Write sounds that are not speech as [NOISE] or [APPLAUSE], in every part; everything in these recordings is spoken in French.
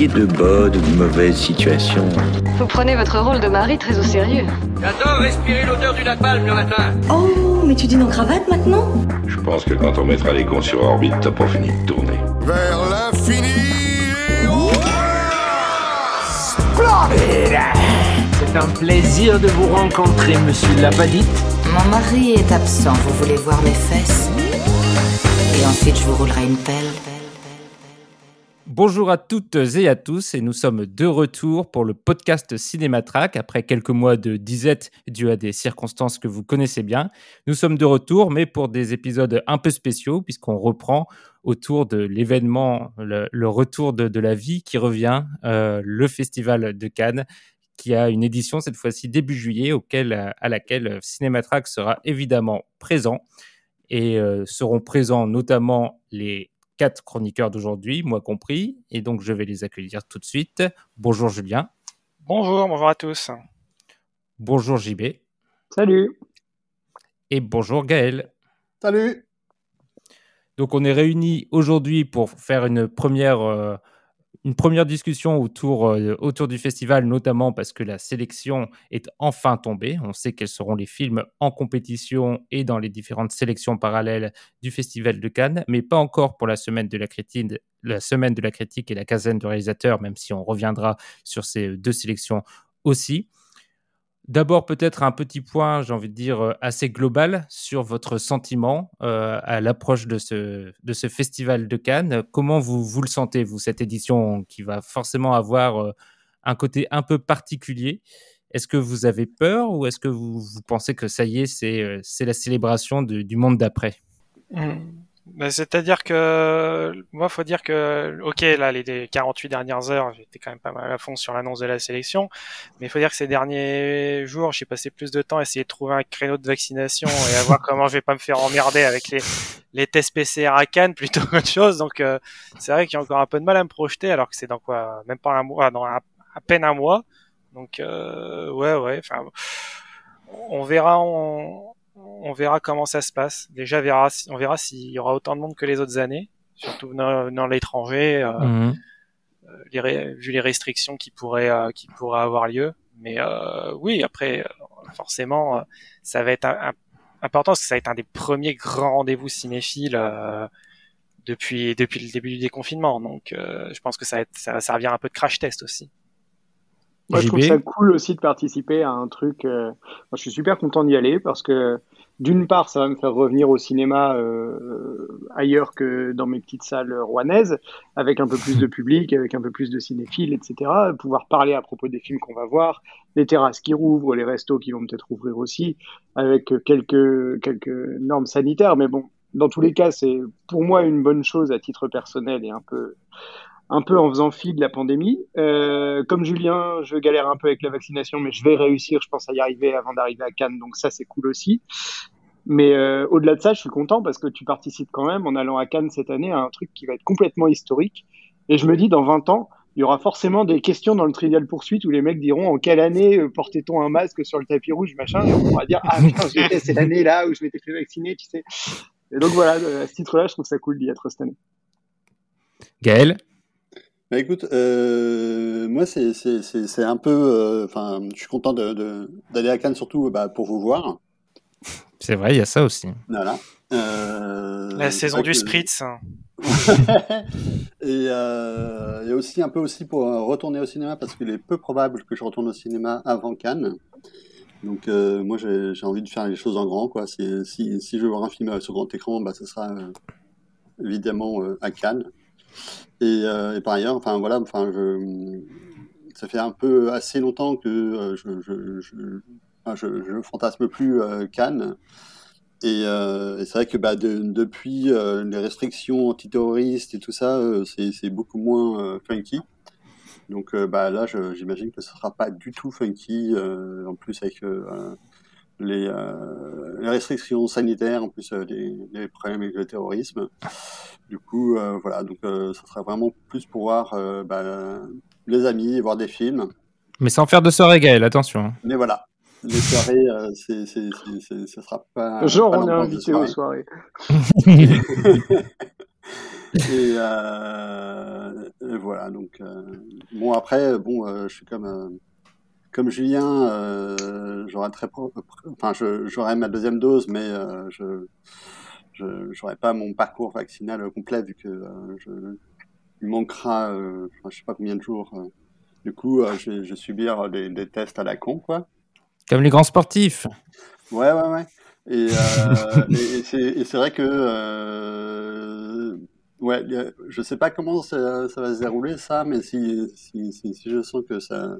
De bonnes ou de mauvaises situations. Vous prenez votre rôle de mari très au sérieux. J'adore respirer l'odeur du napalm le matin. Oh, mais tu dis nos cravates maintenant? Je pense que quand on mettra les cons sur orbite, t'as pas fini de tourner. Vers l'infini et C'est un plaisir de vous rencontrer, monsieur Labadite. Mon mari est absent, vous voulez voir mes fesses? Et ensuite je vous roulerai une pelle. Bonjour à toutes et à tous, et nous sommes de retour pour le podcast Cinématrack après quelques mois de disette dû à des circonstances que vous connaissez bien. Nous sommes de retour, mais pour des épisodes un peu spéciaux, puisqu'on reprend autour de l'événement, le, retour de, de la vie qui revient, euh, le Festival de Cannes, qui a une édition cette fois-ci début juillet, auquel, à laquelle Cinématrack sera évidemment présent. Et euh, seront présents notamment les quatre chroniqueurs d'aujourd'hui, moi compris, et donc je vais les accueillir tout de suite. Bonjour Julien. Bonjour, bonjour à tous. Bonjour JB. Salut. Et bonjour Gaël. Salut. Donc on est réunis aujourd'hui pour faire une première, euh, une première discussion autour, euh, autour du festival, notamment parce que la sélection est enfin tombée. On sait quels seront les films en compétition et dans les différentes sélections parallèles du festival de Cannes, mais pas encore pour la semaine de la critique, la semaine de la critique et la quinzaine de réalisateurs, même si on reviendra sur ces deux sélections aussi. D'abord, peut-être un petit point, j'ai envie de dire, euh, assez global sur votre sentiment euh, à l'approche de ce, de ce festival de Cannes. Comment vous, vous le sentez, vous, cette édition qui va forcément avoir euh, un côté un peu particulier? Est-ce que vous avez peur ou est-ce que vous, pensez que ça y est, c'est, la célébration du monde d'après? Mmh. Ben, C'est-à-dire que moi, faut dire que ok, là, les 48 dernières heures, j'étais quand même pas mal à fond sur l'annonce de la sélection, mais il faut dire que ces derniers jours, j'ai passé plus de temps à essayer de trouver un créneau de vaccination et à voir [LAUGHS] comment je vais pas me faire emmerder avec les les tests PCR à Cannes plutôt [LAUGHS] qu'autre chose. Donc euh, c'est vrai qu'il y a encore un peu de mal à me projeter, alors que c'est dans quoi, même pas un mois, dans à, à peine un mois. Donc euh, ouais, ouais. Enfin, on verra. On, on verra comment ça se passe. Déjà, on verra, on verra s'il y aura autant de monde que les autres années, surtout dans, dans l'étranger, euh, mmh. les, vu les restrictions qui pourraient, euh, qui pourraient avoir lieu. Mais euh, oui, après, forcément, ça va être un, un, important parce que ça va être un des premiers grands rendez-vous cinéphiles euh, depuis depuis le début du déconfinement. Donc, euh, je pense que ça va, être, ça va servir un peu de crash test aussi. Moi, je trouve ça cool aussi de participer à un truc. Euh, moi, je suis super content d'y aller parce que d'une part, ça va me faire revenir au cinéma euh, ailleurs que dans mes petites salles rouennaises, avec un peu plus de public, avec un peu plus de cinéphiles, etc. Pouvoir parler à propos des films qu'on va voir, les terrasses qui rouvrent, les restos qui vont peut-être ouvrir aussi, avec quelques quelques normes sanitaires. Mais bon, dans tous les cas, c'est pour moi une bonne chose à titre personnel et un peu un peu en faisant fi de la pandémie. Euh, comme Julien, je galère un peu avec la vaccination, mais je vais réussir, je pense, à y arriver avant d'arriver à Cannes, donc ça, c'est cool aussi. Mais euh, au-delà de ça, je suis content parce que tu participes quand même en allant à Cannes cette année à un truc qui va être complètement historique. Et je me dis, dans 20 ans, il y aura forcément des questions dans le Trivial Poursuite où les mecs diront en quelle année euh, portait-on un masque sur le tapis rouge, machin, et on pourra dire, ah putain, c'est l'année là où je m'étais fait vacciner, tu sais. Et donc voilà, à ce titre-là, je trouve ça cool d'y être cette année. Gaël? Bah écoute, euh, moi c'est c'est un peu, enfin, euh, je suis content d'aller à Cannes surtout bah, pour vous voir. C'est vrai, il y a ça aussi. Voilà. Euh, La saison du que... Spritz. [LAUGHS] et, euh, et aussi un peu aussi pour retourner au cinéma parce qu'il est peu probable que je retourne au cinéma avant Cannes. Donc euh, moi j'ai envie de faire les choses en grand quoi. Si, si, si je veux voir un film sur grand écran, bah ce sera évidemment à Cannes. Et, euh, et, par ailleurs, enfin voilà, enfin ça fait un peu assez longtemps que euh, je, je, fantasme plus euh, Cannes. Et, c'est vrai que bah, de, depuis les restrictions antiterroristes et tout ça, c'est beaucoup moins funky. Donc bah, là, j'imagine que ce sera pas du tout funky, en plus avec les, restrictions sanitaires, en plus les problèmes avec le terrorisme. Du coup, euh, voilà, donc euh, ça sera vraiment plus pour voir euh, bah, les amis, voir des films. Mais sans faire de soirée, Gaël, attention. Mais voilà, les soirées, euh, c'est, c'est, c'est, ça sera pas. Genre, pas on est invité aux soirées. [LAUGHS] et, voilà, donc bon après, bon, je suis comme comme Julien, j'aurais très, enfin, j'aurais ma deuxième dose, mais je je n'aurai pas mon parcours vaccinal complet vu que euh, je, il manquera, euh, je sais pas combien de jours. Euh. du coup, je, vais, subir des, tests à la con, quoi. Comme les grands sportifs. Ouais, ouais, ouais. Et, [LAUGHS] c'est vrai que ouais, je sais pas comment ça, ça, va se dérouler ça, mais si, si, si, si je sens que ça,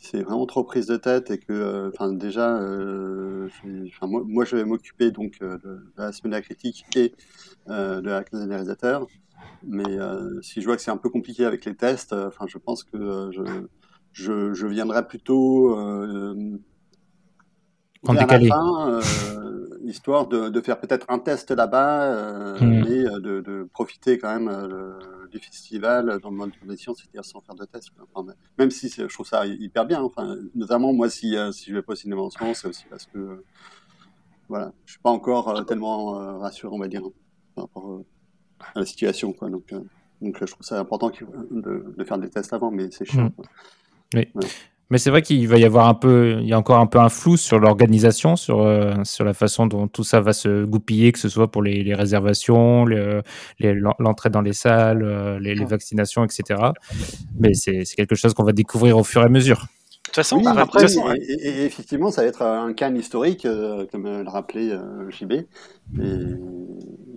c'est vraiment trop prise de tête et que, euh, enfin, déjà, euh, moi, je vais m'occuper donc euh, de, la semaine de la critique et de la classe des réalisateurs. Mais si je vois que c'est un peu compliqué avec les tests, enfin, je pense que je, je, je, viendrai plutôt en décalé. histoire de, de faire peut-être un test là-bas, mmh. mais de, de, profiter quand même du festival dans le mode condition, c'est-à-dire sans faire de test. même si je trouve ça hyper bien. Enfin, notamment, moi, si, euh, si je vais pas au cinéma en ce moment, c'est aussi parce que euh, voilà, je suis pas encore euh, tellement rassuré, on va dire, par rapport à la situation. Quoi. Donc, donc je trouve ça important de, de, faire des tests avant, mais c'est chiant. Mmh. Oui. Mais c'est vrai qu'il va y avoir un peu, il y a encore un peu un flou sur l'organisation, sur, euh, sur la façon dont tout ça va se goupiller, que ce soit pour les, les réservations, l'entrée dans les salles, euh, les, les, vaccinations, etc. Mais c'est quelque chose qu'on va découvrir au fur et à mesure. De toute façon, après, et, effectivement, ça va être un can historique, euh, comme le rappelait JB. Et,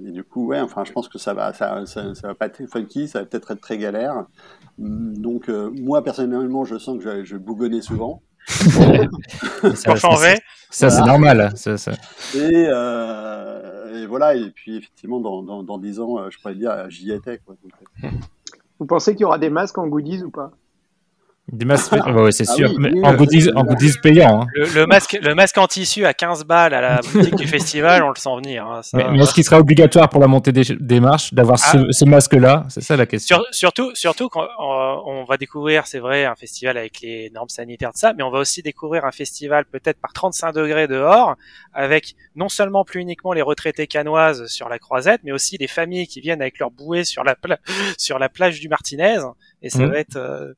du coup, ouais, enfin, je pense que ça va, ça, ça, ça va pas être funky, ça va peut-être être très galère. Donc, euh, moi, personnellement, je sens que je, vais bougonner souvent. [LAUGHS] Changer. Ça, c'est normal. Euh, et, voilà, et puis effectivement, dans, dans, dans 10 ans, je pourrais dire, j'y étais. Quoi, Vous pensez qu'il y aura des masques en goodies ou pas? Des masques, ouais, c'est ah sûr. en, goodies, en goodies payant. Hein. Le, masque, le masque en tissu à 15 balles à la [LAUGHS] boutique du festival, on le sent venir. Hein, mais, est-ce qu'il sera obligatoire pour la montée des, marches d'avoir ce, ah. ce masque-là? C'est ça la question. surtout, surtout quand on, va découvrir, c'est vrai, un festival avec les normes sanitaires de ça, mais on va aussi découvrir un festival peut-être par 35 degrés dehors, avec non seulement plus uniquement les retraités canoises sur la croisette, mais aussi les familles qui viennent avec leurs bouées sur la, sur la plage du Martinez. Et ça mmh. va être... Euh,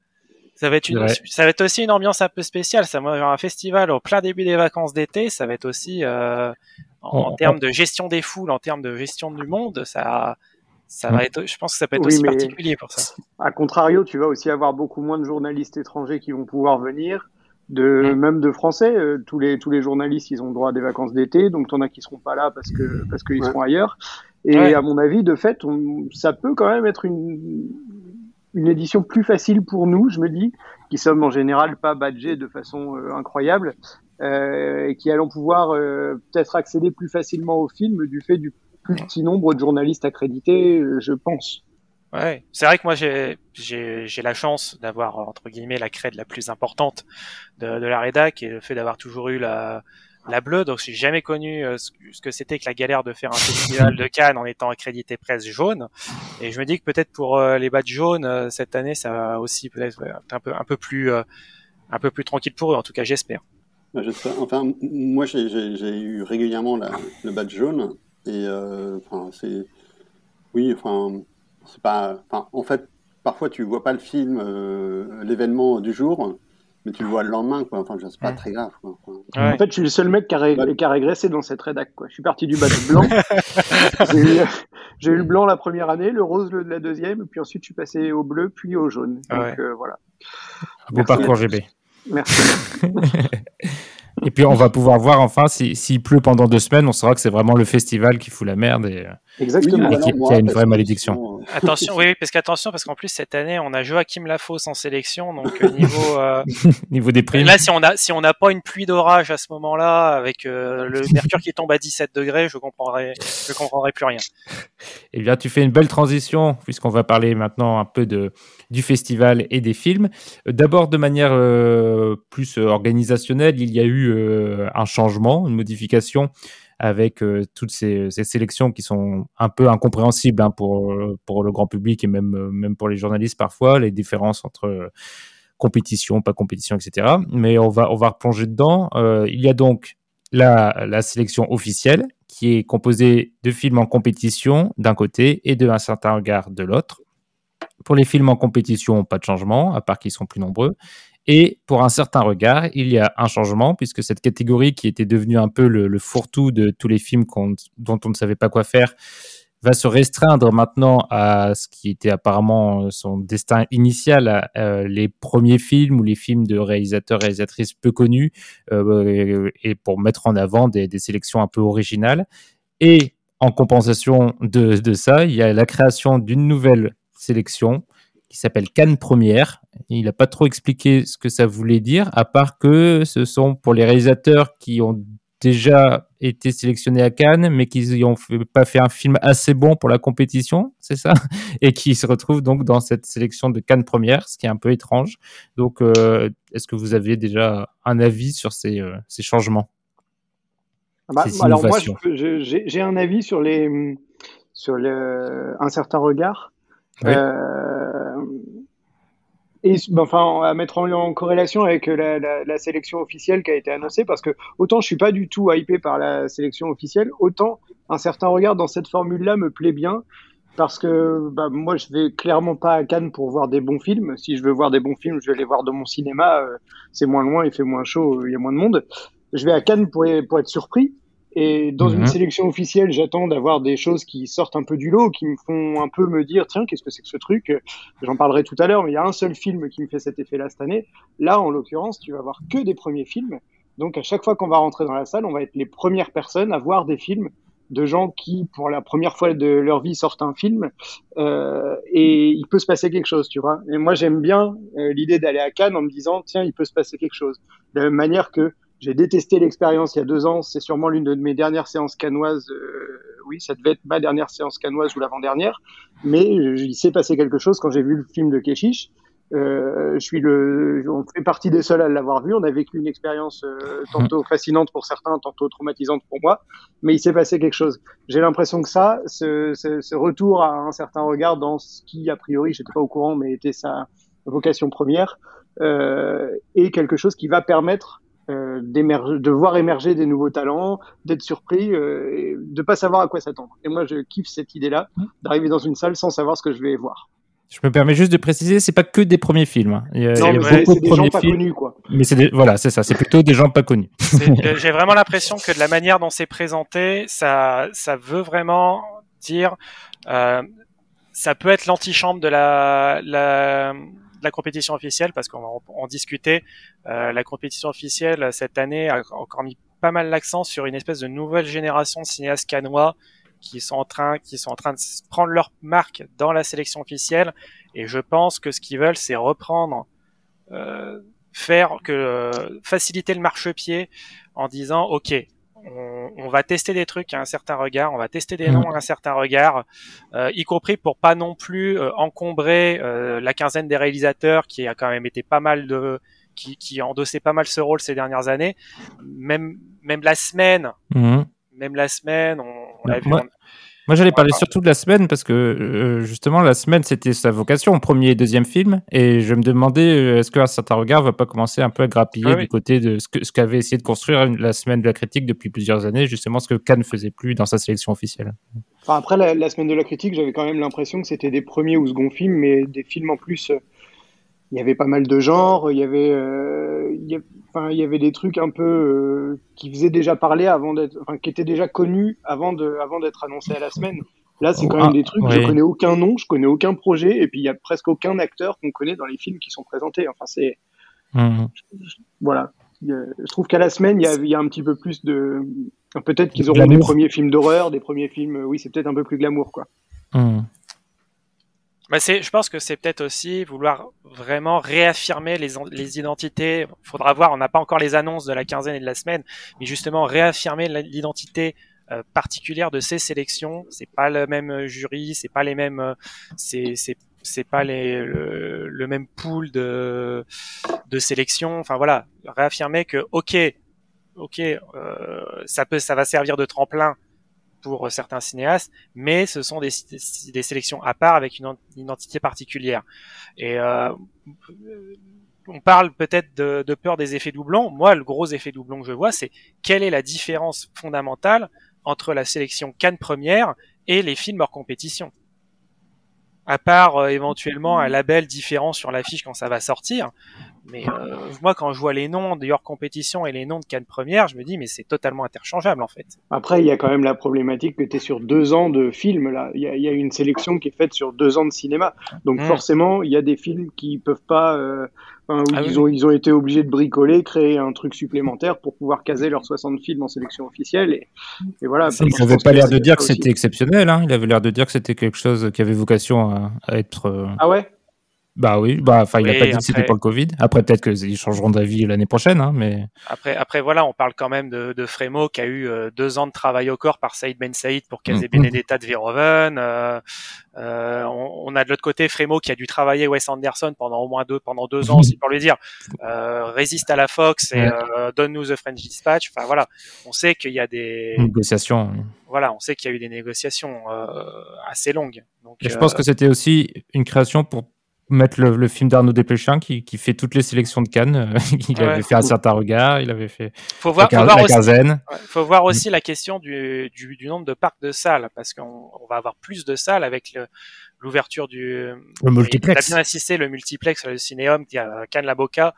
ça va être une, ça va être aussi une ambiance un peu spéciale. Ça va un festival au plein début des vacances d'été. Ça va être aussi euh, en, termes de gestion des foules, en termes de gestion du monde, ça, ça va être. Je pense que ça peut être aussi particulier pour ça. À contrario, tu vas aussi avoir beaucoup moins de journalistes étrangers qui vont pouvoir venir. De, mm. même de français, euh, tous les tous les journalistes ils ont droit à des vacances d'été, donc t'en as qui seront pas là parce que parce qu'ils seront ailleurs. Et à mon avis, de fait, ça peut quand même être une, une édition plus facile pour nous, je me dis, qui sommes en général pas badgés de façon euh, incroyable, euh, et qui allons pouvoir euh, peut-être accéder plus facilement au film du fait du plus petit nombre de journalistes accrédités, je pense. Ouais, c'est vrai que moi j'ai j'ai la chance d'avoir entre guillemets la crède la plus importante de, de la rédac et le fait d'avoir toujours eu la la bleue, donc j'ai jamais connu euh, ce que c'était que la galère de faire un festival de Cannes en étant accrédité presse jaune. Et je me dis que peut-être pour euh, les badges jaunes euh, cette année, ça va aussi peut-être un peu un peu plus un peu plus tranquille pour eux. En tout cas, j'espère. Bah, enfin, moi j'ai eu régulièrement la, le badge jaune et enfin c'est oui, enfin c'est pas, enfin en fait parfois tu vois pas le film, l'événement du jour mais tu le vois le lendemain, quoi. Enfin, c'est pas très grave. Quoi. En fait, je suis le seul mec qui a, qui a régressé dans cette rédac, quoi. Je suis parti du badge blanc. [LAUGHS] J'ai eu, le blanc la première année, le rose le, la deuxième, puis ensuite je suis passé au bleu, puis au jaune. Donc euh, voilà. Beau parcours GB. Merci. [LAUGHS] Et puis on va pouvoir voir enfin s'il pleut pendant deux semaines, on saura que c'est vraiment le festival qui fout la merde et, Exactement. qui, a une vraie malédiction. Euh, attention, oui, parce qu'attention, parce qu'en plus cette année on a Joachim Lafosse en sélection, donc euh, niveau euh... [LAUGHS] niveau des primes. Là, si on a si on n'a pas une pluie d'orage à ce moment-là, avec euh, le [LAUGHS] mercure qui tombe à 17 degrés, je comprendrai je comprendrai plus rien. Eh bien, tu fais une belle transition puisqu'on va parler maintenant un peu de du festival et des films. D'abord de manière plus organisationnelle, il y a eu euh, un changement, une modification avec euh, toutes ces, sélections qui sont un peu incompréhensibles hein, pour, le grand public et même, même pour les journalistes parfois, les différences entre compétition, pas compétition, etc. Mais on va, on va replonger dedans. Euh, il y a donc la, la sélection officielle qui est composé de films en compétition d'un côté et de Un certain regard de l'autre. Pour les films en compétition, pas de changement, à part qu'ils sont plus nombreux. Et pour un certain regard, il y a un changement, puisque cette catégorie qui était devenue un peu le, fourre-tout de tous les films dont on ne savait pas quoi faire, va se restreindre maintenant à ce qui était apparemment son destin initial, euh, les premiers films ou les films de réalisateurs réalisatrices peu connus, euh, et pour mettre en avant des, sélections un peu originales. Et en compensation de ça, il y a la création d'une nouvelle sélection qui s'appelle Cannes Première. Il n'a pas trop expliqué ce que ça voulait dire, à part que ce sont pour les réalisateurs qui ont déjà été sélectionnés à Cannes, mais qui n'ont pas fait un film assez bon pour la compétition, c'est ça? Et qui se retrouvent donc dans cette sélection de Cannes Première, ce qui est un peu étrange. Donc, euh, est-ce que vous aviez déjà un avis sur ces, euh, ces changements? Ah bah, Alors moi, j'ai un avis sur, les, sur le, un certain regard. Euh, et ben, enfin à mettre en, corrélation avec la, la, la, sélection officielle qui a été annoncée parce que autant je suis pas du tout hypé par la sélection officielle autant un certain regard dans cette formule là me plaît bien parce que bah, moi je vais clairement pas à Cannes pour voir des bons films. Si je veux voir des bons films je vais les voir dans mon cinéma euh, c'est moins loin il fait moins chaud il y a moins de monde. Je vais à Cannes pour, pour être surpris et dans une mhm. sélection officielle, j'attends d'avoir des choses qui sortent un peu du lot, qui me font un peu me dire, tiens, qu'est-ce que c'est que ce truc? J'en parlerai tout à l'heure, mais il y a un seul film qui me fait cet effet-là cette année. Là, en l'occurrence, tu vas voir que des premiers films. Donc, à chaque fois qu'on va rentrer dans la salle, on va être les premières personnes à voir des films de gens qui, pour la première fois de leur vie, sortent un film. Euh, et il peut se passer quelque chose, tu vois. Et moi, j'aime bien euh, l'idée d'aller à Cannes en me disant, tiens, il peut se passer quelque chose. De la même manière que j'ai détesté l'expérience il y a deux ans. C'est sûrement l'une de mes dernières séances canoises. Euh, oui, ça devait être ma dernière séance canoise ou l'avant-dernière. Mais il s'est passé quelque chose quand j'ai vu le film de Keshish. Euh, je suis le, on fait partie des seuls à l'avoir vu. On a vécu une expérience euh, tantôt fascinante pour certains, tantôt traumatisante pour moi, mais il s'est passé quelque chose. J'ai l'impression que ça, ce, ce, ce, retour à un certain regard dans ce qui, a priori, j'étais pas au courant, mais était sa vocation première, euh, est quelque chose qui va permettre euh, de voir émerger des nouveaux talents, d'être surpris, euh, et de pas savoir à quoi s'attendre. Et moi, je kiffe cette idée-là, d'arriver dans une salle sans savoir ce que je vais voir. Je me permets juste de préciser, c'est pas que des premiers films. Hein. Il y a, non, mais c'est des gens pas connus, quoi. Mais c'est voilà, c'est ça, c'est plutôt des gens pas connus. [LAUGHS] J'ai vraiment l'impression que de la manière dont c'est présenté, ça, ça veut vraiment dire, euh, ça peut être l'antichambre de la, la la compétition officielle, parce qu'on va en, discuter. Euh, la compétition officielle cette année a encore mis pas mal l'accent sur une espèce de nouvelle génération de cinéastes canois qui sont en train, qui sont en train de prendre leur marque dans la sélection officielle. Et je pense que ce qu'ils veulent, c'est reprendre, euh, faire que euh, faciliter le marchepied en disant, ok, on, va tester des trucs à un certain regard, on va tester des noms à un certain regard, euh, y compris pour pas non plus euh, encombrer euh, la quinzaine des réalisateurs qui a quand même été pas mal de qui, qui a endossé pas mal ce rôle ces dernières années. Même même la semaine, mm. même la semaine, on, on l'a vu. Moi, j'allais parler surtout de la semaine parce que euh, justement, la semaine, c'était sa vocation, premier et deuxième film. Et je me demandais, euh, est-ce qu'un certain regard va pas commencer un peu à grappiller du côté de ce qu'avait ce qu'avait essayé de construire la semaine de la critique depuis plusieurs années, justement ce que Cannes faisait plus dans sa sélection officielle. Enfin, après la, semaine de la critique, j'avais quand même l'impression que c'était des premiers ou seconds films, mais des films en plus. Euh, il y avait pas mal de genres, il y avait, enfin, il y avait des trucs un peu euh, qui faisaient déjà parler avant d'être, enfin, qui étaient déjà connus avant de, avant d'être annoncés à la semaine. Là, c'est quand même des trucs, je connais aucun nom, je connais aucun projet, et puis il y a presque aucun acteur qu'on connaît dans les films qui sont présentés. Enfin, c'est, mmh. voilà. Je trouve qu'à la semaine, il y, a, il y a un petit peu plus de, peut-être qu'ils auront des premiers films d'horreur, des premiers films, oui, c'est peut-être un peu plus glamour, quoi. Mmh. Bah je pense que c'est peut-être aussi vouloir vraiment réaffirmer les, les identités. Faudra voir, on n'a pas encore les annonces de la quinzaine et de la semaine, mais justement réaffirmer l'identité euh, particulière de ces sélections. C'est pas le même jury, c'est pas les mêmes, euh, c'est c'est pas les, le, même pool de de sélection. Enfin voilà, réaffirmer que ok, ok, euh, ça peut, ça va servir de tremplin pour certains cinéastes, mais ce sont des, sélections à part avec une, identité particulière. Et euh, on parle peut-être de, de, peur des effets doublons. Moi, le gros effet doublon que je vois, c'est quelle est la différence fondamentale entre la sélection Cannes première et les films hors compétition. À part euh, éventuellement un label différent sur l'affiche quand ça va sortir. Mais euh, moi, quand je vois les noms de hors compétition et les noms de Cannes première, je me dis, mais c'est totalement interchangeable en fait. Après, il y a quand même la problématique que tu es sur deux ans de films. là. Il y, a, une sélection qui est faite sur deux ans de cinéma. Donc hmm. forcément, il y a des films qui peuvent pas. Euh, ah ils, ont, ils ont été obligés de bricoler, créer un truc supplémentaire pour pouvoir caser leurs 60 films en sélection officielle. Et, et voilà. Il n'avait pas l'air de dire que c'était exceptionnel. Hein. Il avait l'air de dire que c'était quelque chose qui avait vocation à, à être. Euh, ah ouais? Bah oui, bah enfin il a pas dit que c'était pour le Covid. Après peut-être qu'ils changeront d'avis l'année prochaine, hein, mais. Après après voilà, on parle quand même de, de Frémo qui a eu euh, deux ans de travail au corps par Saïd Ben Saïd pour caser mm. Benedetta de Verhoeven. Euh, euh, on, on, a de l'autre côté Frémo qui a dû travailler Wes Anderson pendant au moins deux pendant deux ans, aussi pour lui dire [LAUGHS] euh, résiste à la Fox et donne-nous The French Dispatch. Enfin voilà, on sait qu'il y a des négociations. Voilà, on sait qu'il y a eu des négociations assez longues. Donc, je pense que c'était aussi une création pour mettre le, film d'Arnaud Desplechin qui, qui, fait toutes les sélections de Cannes. [LAUGHS] il avait fait un certain regard, il avait fait faut voir, la, faut voir aussi, faut voir aussi la question du, du, du, nombre de parcs de salles parce qu'on va avoir plus de salles avec l'ouverture du le multiplex. Bien assisté le multiplex, le cinéum qui a Cannes la Boca.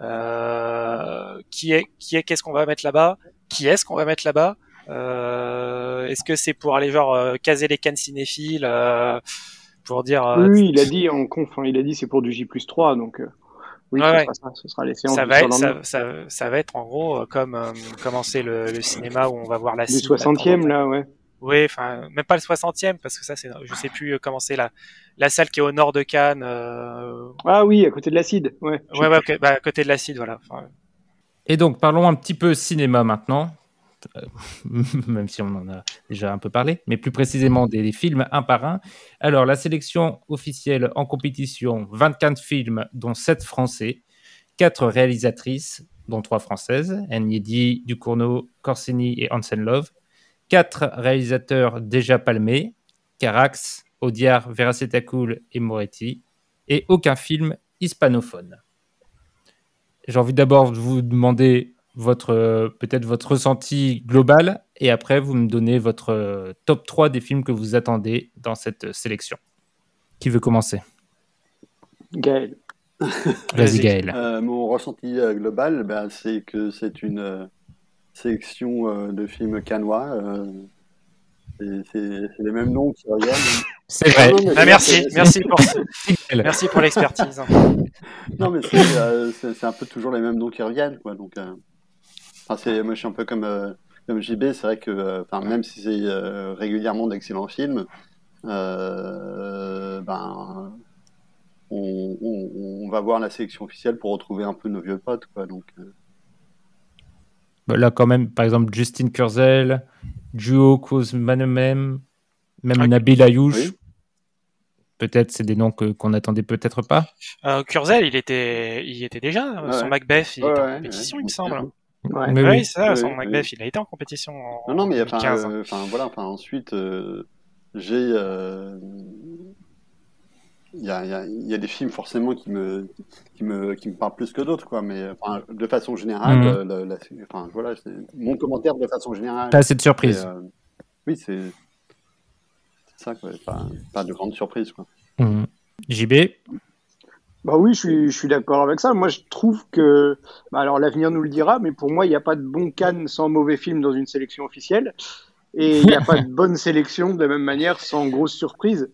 Euh, qui est qui est qu'est-ce qu'on va mettre là-bas? Qui est-ce qu'on va mettre là-bas? Euh, Est-ce que c'est pour aller genre euh, caser les Cannes cinéphiles euh, pour dire. Euh, oui, il a dit en conf, il a dit c'est pour du J 3, donc. Euh, oui, ce, Sera les séances ça va, être, ça, ça, va être en gros euh, comme commencer le, le, cinéma où on va va la Le 60e là, ouais. Oui, enfin même pas le 60e parce que ça c'est je sais plus comment c'est la la salle qui est au nord de Cannes. Ah oui, à côté de l'acide, ouais. Ouais, ouais bah, à côté de l'acide, voilà. Et donc parlons un petit peu cinéma maintenant. Euh, [LAUGHS] même si on en a déjà un peu parlé, mais plus précisément des, films un par un. Alors, la sélection officielle en compétition, 24 films, dont 7 français, 4 réalisatrices, dont 3 françaises, Agnedi, Ducournau, Corsini et Hansen Love, 4 réalisateurs déjà palmés, Carax, Audiard, Veracetacool et Moretti, et aucun film hispanophone. J'ai envie d'abord de vous demander votre peut-être votre ressenti global et après vous me donnez votre euh, top 3 des films que vous attendez dans cette sélection. Qui veut commencer? Gaël. [LAUGHS] Vas-y Gaël. Euh, mon ressenti euh, global, ben, c'est que c'est une sélection de films canois. c'est les mêmes noms qui reviennent. [LAUGHS] C'est vrai. Ah, merci, merci pour, merci pour l'expertise. non, mais c'est un peu toujours les mêmes noms qui reviennent, quoi. Donc, c'est, moi, je suis un peu comme, euh, comme JB. C'est vrai que, euh, enfin, même si c'est euh, régulièrement d'excellents films, ben, on, va voir la sélection officielle pour retrouver un peu nos vieux potes, quoi. Donc. Bah, là, quand même, par exemple, Justin Kurzel, Duo Kozmanemem, même ah, Nabil Ayouch. Peut-être, c'est des noms que, qu'on n'attendait peut-être pas. Euh, Kurzel, il était, il était déjà. Son Macbeth, il était en compétition, il me semble. Ouais. oui, c'est ça, son Macbeth, il a été en compétition en Non, non, mais enfin, euh, enfin voilà, enfin ensuite, euh, j'ai, euh, il y, a, y, a, des films forcément qui me, qui me, qui me parlent plus que d'autres, quoi. Mais enfin, de façon générale, mhm. enfin voilà, mon commentaire de façon générale. Pas assez de surprise. oui, c'est, ça, quoi. Pas, pas, de grande surprise, quoi. Mhm. JB. Bah oui, je suis, je suis d'accord avec ça. Moi, je trouve que, bah alors l'avenir nous le dira, mais pour moi, il n'y a pas de bon canne sans mauvais film dans une sélection officielle. Et il n'y a pas de [LAUGHS] bonne sélection de la même manière sans grosse surprise.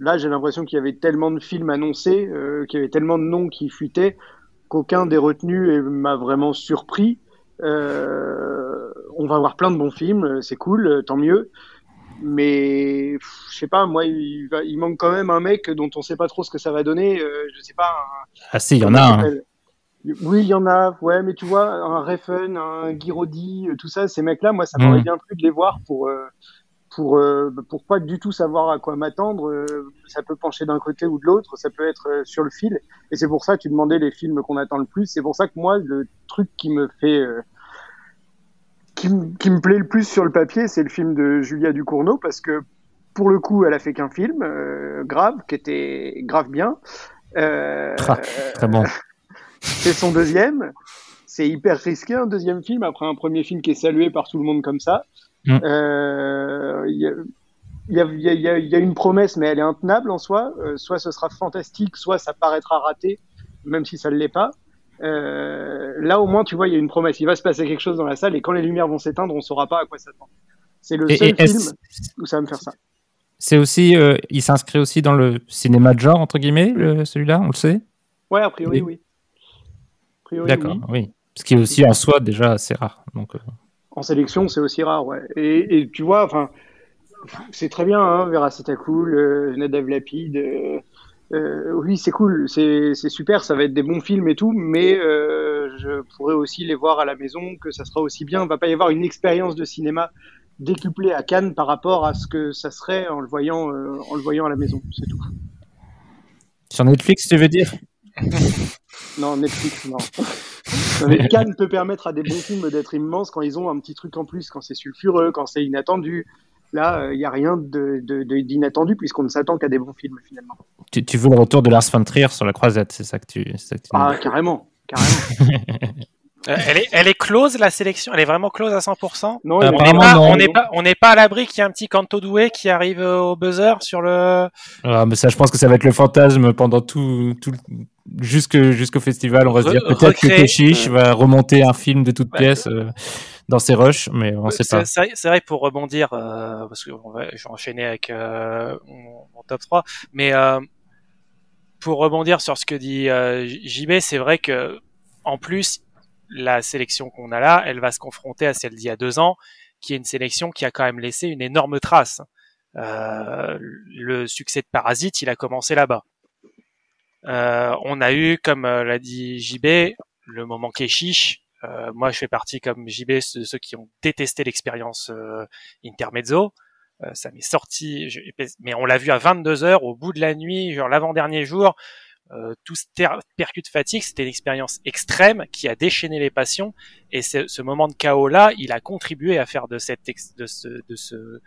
Là, j'ai l'impression qu'il y avait tellement de films annoncés, euh, qu'il y avait tellement de noms qui fuitaient, qu'aucun des retenus m'a vraiment surpris. Euh, on va avoir plein de bons films, c'est cool, tant mieux mais je sais pas moi il, il, manque quand même un mec dont on sait pas trop ce que ça va donner euh, je sais pas ah si il y en a un. oui il y en a ouais mais tu vois un Reffen un Girodi euh, tout ça ces mecs là moi ça m'aurait mm. bien plu de les voir pour euh, pour pour pas du tout savoir à quoi m'attendre ça peut pencher d'un côté ou de l'autre ça peut être sur le fil. Et c'est pour ça que tu demandais les films qu'on attend le plus. C'est pour ça que moi le truc qui me fait qui, me plaît le plus sur le papier, c'est le film de Julia Ducournau, parce que pour le coup, elle a fait qu'un film, euh, grave, qui était grave bien. Euh, ah, très bon. [LAUGHS] c'est son deuxième. C'est hyper risqué un deuxième film après un premier film qui est salué par tout le monde comme ça. Il y, a, y, a, y, a, une promesse, mais elle est intenable en soi. soit ce sera fantastique, soit ça paraîtra raté, même si ça ne l'est pas. Euh, là, au moins, tu vois, il y a une promesse. Il va se passer quelque chose dans la salle et quand les lumières vont s'éteindre, on saura pas à quoi s'attendre. C'est le seul film où ça va me faire ça. C'est aussi, euh, il s'inscrit aussi dans le cinéma de genre entre guillemets, celui-là, on le sait? Ouais, a priori, oui. D'accord, oui. Ce qui est aussi en soi déjà assez rare. Donc, euh. En sélection, c'est aussi rare, ouais. Et, tu vois, enfin, c'est très bien, hein, Veracita Cool, Nadav Lapide, euh, oui, c'est cool, c'est super, ça va être des bons films et tout, mais euh, je pourrais aussi les voir à la maison, que ça sera aussi bien. Il va pas y avoir une expérience de cinéma décuplée à Cannes par rapport à ce que ça serait en le voyant, euh, en le voyant à la maison, c'est tout. Sur Netflix, tu veux dire? [LAUGHS] Non, Netflix, [LAUGHS] non. mais Cannes peut permettre à des bons films d'être immenses quand ils ont un petit truc en plus, quand c'est sulfureux, quand c'est inattendu, Là, il n'y a rien d'inattendu puisqu'on ne s'attend qu'à des bons films finalement. Tu, veux le retour de Lars von Trier sur la croisette, c'est ça que tu. ah, carrément, carrément. [LAUGHS] Euh, elle, est, elle est close la sélection, elle est vraiment close à 100%. Non, on n'est pas, on n'est pas, à l'abri qu'il y ait un petit Canto doué qui arrive au buzzer sur le. Ah, mais ça, je pense que ça va être le fantasme pendant tout, tout jusqu'au festival. On va se dire peut-être que Keshish va remonter un film de toute pièce. Euh, dans ses rushs, mais on sait pas. C'est vrai pour rebondir, euh, parce que je vais enchaîner avec euh, mon, top 3, mais euh, pour rebondir sur ce que dit JB, c'est vrai que en plus la sélection qu'on a là, elle va se confronter à celle d'il y a deux ans, qui est une sélection qui a quand même laissé une énorme trace. Le succès de Parasite, il a commencé là-bas. On a eu, comme l'a dit JB, le moment Keshish, euh, moi, je fais partie, comme JB, de ceux qui ont détesté l'expérience euh, intermezzo. Euh, ça m'est sorti, mais on l'a vu à 22 heures au bout de la nuit, genre l'avant-dernier jour. Euh, tout ce percute fatigue, c'était une expérience extrême qui a déchaîné les passions. Et ce moment de chaos là, il a contribué à faire de cette de ce de ce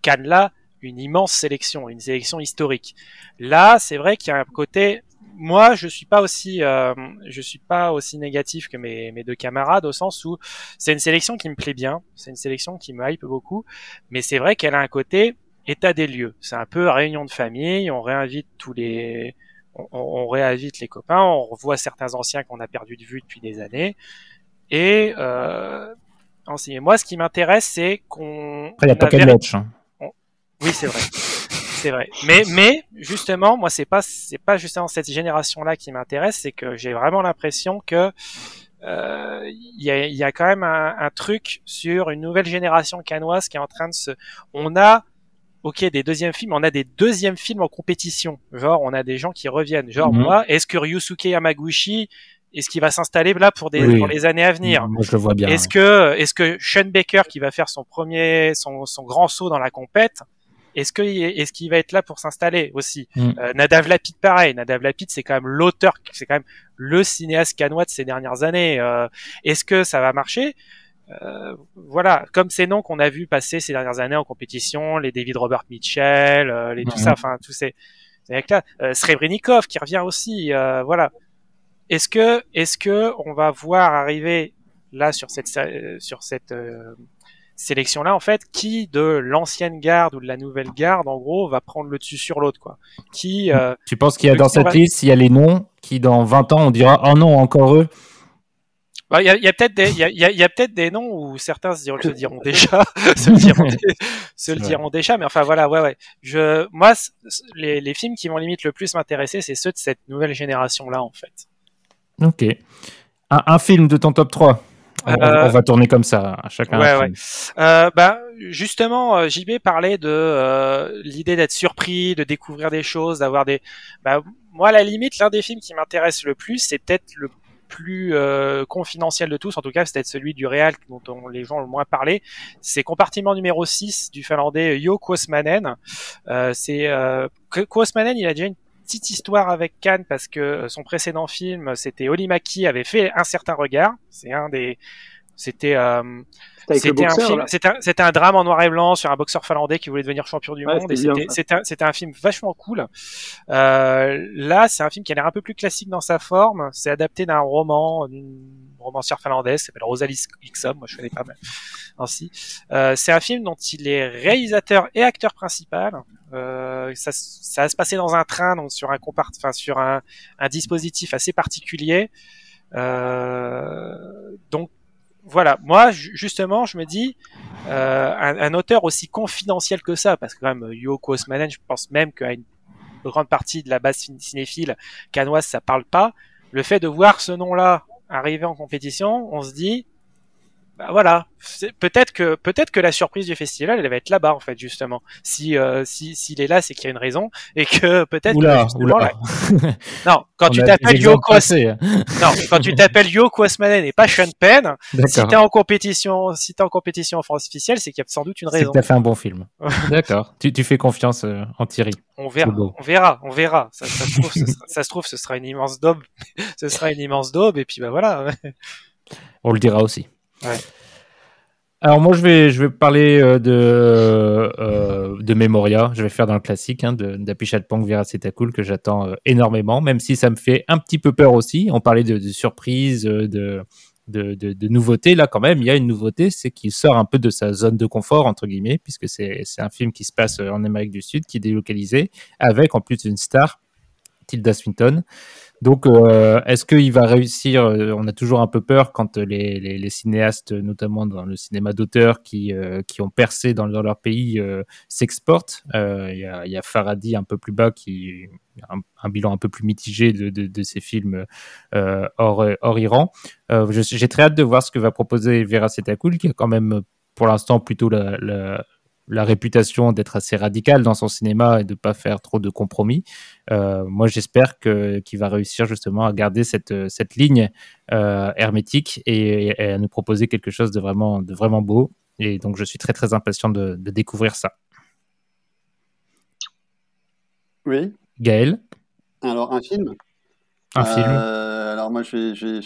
canne là une immense sélection, une sélection historique. Là, c'est vrai qu'il y a un côté moi, je suis pas aussi, euh, je suis pas aussi négatif que mes, mes deux camarades au sens où c'est une sélection qui me plaît bien, c'est une sélection qui me hype beaucoup, mais c'est vrai qu'elle a un côté état des lieux. C'est un peu réunion de famille, on réinvite tous les, on, on réinvite les copains, on revoit certains anciens qu'on a perdu de vue depuis des années, et euh, moi, ce qui m'intéresse, c'est qu'on. il n'y a pas qu'à hein. Oui, c'est vrai c'est vrai. [LAUGHS] Mais, mais justement, moi, c'est pas, c'est pas justement cette génération-là qui m'intéresse, c'est que j'ai vraiment l'impression que euh, il y, a, y, a, quand même un, un, truc sur une nouvelle génération canoise qui est en train de se. On a ok des deuxièmes films, on a des deuxièmes films en compétition. Genre, on a des gens qui reviennent. Genre mhm. moi, est-ce que Ryusuke Yamaguchi est-ce qu'il va s'installer là pour des pour les années à venir? Moi, je le vois bien. Est-ce que est-ce que Sean Baker qui va faire son premier son, son grand saut dans la compète est-ce que est-ce qu'il va être là pour s'installer aussi mm. euh, Nadav Lapid pareil. Nadav Lapid c'est quand même l'auteur c'est quand même le cinéaste canois de ces dernières années. Euh, est-ce que ça va marcher? Euh, voilà comme ces noms qu'on a vu passer ces dernières années en compétition les David Robert Mitchell euh, les tout ça mm-hmm. enfin tous ces, ces mecs là euh, Srebrenikov qui revient aussi voilà. Est-ce que est-ce que on va voir arriver là sur cette sur cette sélection-là, en fait, qui de l'ancienne garde ou de la nouvelle garde, en gros, va prendre le dessus sur l'autre, quoi. Qui. Euh, tu penses qu'il y a dans cette liste, il y a les noms qui, dans 20 ans, on dira, oh non, encore eux? Bah, il y a, y a peut-être des, il y a, y a peut-être des noms où certains se diront, se diront déjà, [LAUGHS] se le [LAUGHS] diront, se le diront déjà, mais enfin voilà, ouais, ouais. Je, moi, les, les films qui vont limite le plus m'intéresser, c'est ceux de cette nouvelle génération-là, en fait. Ok. Un, un film de ton top 3 on, va tourner comme ça, à chacun. Ouais, ouais. Euh, bah, justement, euh, JB parlait de euh, l'idée d'être surpris, de découvrir des choses, d'avoir des. Bah, moi, à la limite, l'un des films qui m'intéresse le plus, c'est peut-être le plus euh, confidentiel de tous, en tout cas c'est peut-être celui du Real dont on, les gens ont le moins parlé, c'est compartiment numéro 6 du finlandais Yo Kuosmanen. Euh, c'est euh, Kuosmanen, il a déjà une petite histoire avec Cannes parce que euh, son précédent film, c'était Olimaki avait fait un certain regard. C'est un des, c'était euh, c'était un film, c'était un, drame en noir et blanc sur un boxeur finlandais qui voulait devenir champion du monde. c'était c'était un, film vachement cool. Euh, là, c'est un film qui a l'air un peu plus classique dans sa forme. C'est adapté d'un roman, d'une romancière finlandaise, s'appelle Rosalie Liksom, moi je connais pas mal ainsi. Euh, c'est un film dont il est réalisateur et acteur principal. Euh, ça, ça va se passer dans un train, donc sur un compart enfin sur un, un dispositif assez particulier. Euh, donc voilà, moi justement, je me dis euh, un, un, auteur aussi confidentiel que ça, parce que quand même Yoko Osmanen, je pense même qu'à une grande partie de la base cinéphile canoise, ça parle pas. Le fait de voir ce nom-là arriver en compétition, on se dit bah voilà, peut-être que peut-être que la surprise du festival, elle va être là-bas en fait justement. Si euh, si s'il est là, c'est qu'il y a une raison et que peut-être oula, oula. [LAUGHS] non, quand tu t'appelles Yoko hein. non, quand tu t'appelles Asmanen et pas Sean Penn, si t'es en compétition, si t'es en compétition en France officielle, c'est qu'il y a sans doute une raison. Que t'as fait un bon film. [LAUGHS] D'accord. Tu, tu fais confiance euh, en Thierry. On verra, on verra, on verra. Ça, ça, se trouve, ce, ça se trouve, ce sera une immense daube. [LAUGHS] ce sera une immense daube et puis bah voilà. on le dira aussi. Alors moi je vais je vais parler euh, de euh, de Memoria. Je vais faire dans le classique hein, d'Apichatpong Cool que j'attends euh, énormément, même si ça me fait un petit peu peur aussi. On parlait de, de surprise, de, de, de, de nouveautés. Là quand même, il y a une nouveauté, c'est qu'il sort un peu de sa zone de confort entre guillemets, puisque c'est c'est un film qui se passe en Amérique du Sud, qui est délocalisé, avec en plus une star, Tilda Swinton. Donc, euh, est-ce qu'il va réussir euh, On a toujours un peu peur quand les, les, les cinéastes, notamment dans le cinéma d'auteur, qui, euh, qui ont percé dans, dans leur pays, s'exportent. Il y a, y, a, Faradi un peu plus bas qui a un, bilan un peu plus mitigé de, de, ces films hors, hors Iran. J'ai très hâte de voir ce que va proposer Vera Setakul, qui a quand même pour l'instant plutôt la, la réputation d'être assez radical dans son cinéma et de pas faire trop de compromis. Euh, moi, j'espère qu'il va réussir justement à garder cette cette ligne euh, hermétique et, et, à nous proposer quelque chose de vraiment de vraiment beau. Et donc, je suis très très impatient de, de découvrir ça. Oui. Gaël? Alors, un film? Un film. Euh, alors moi, je vais, je vais,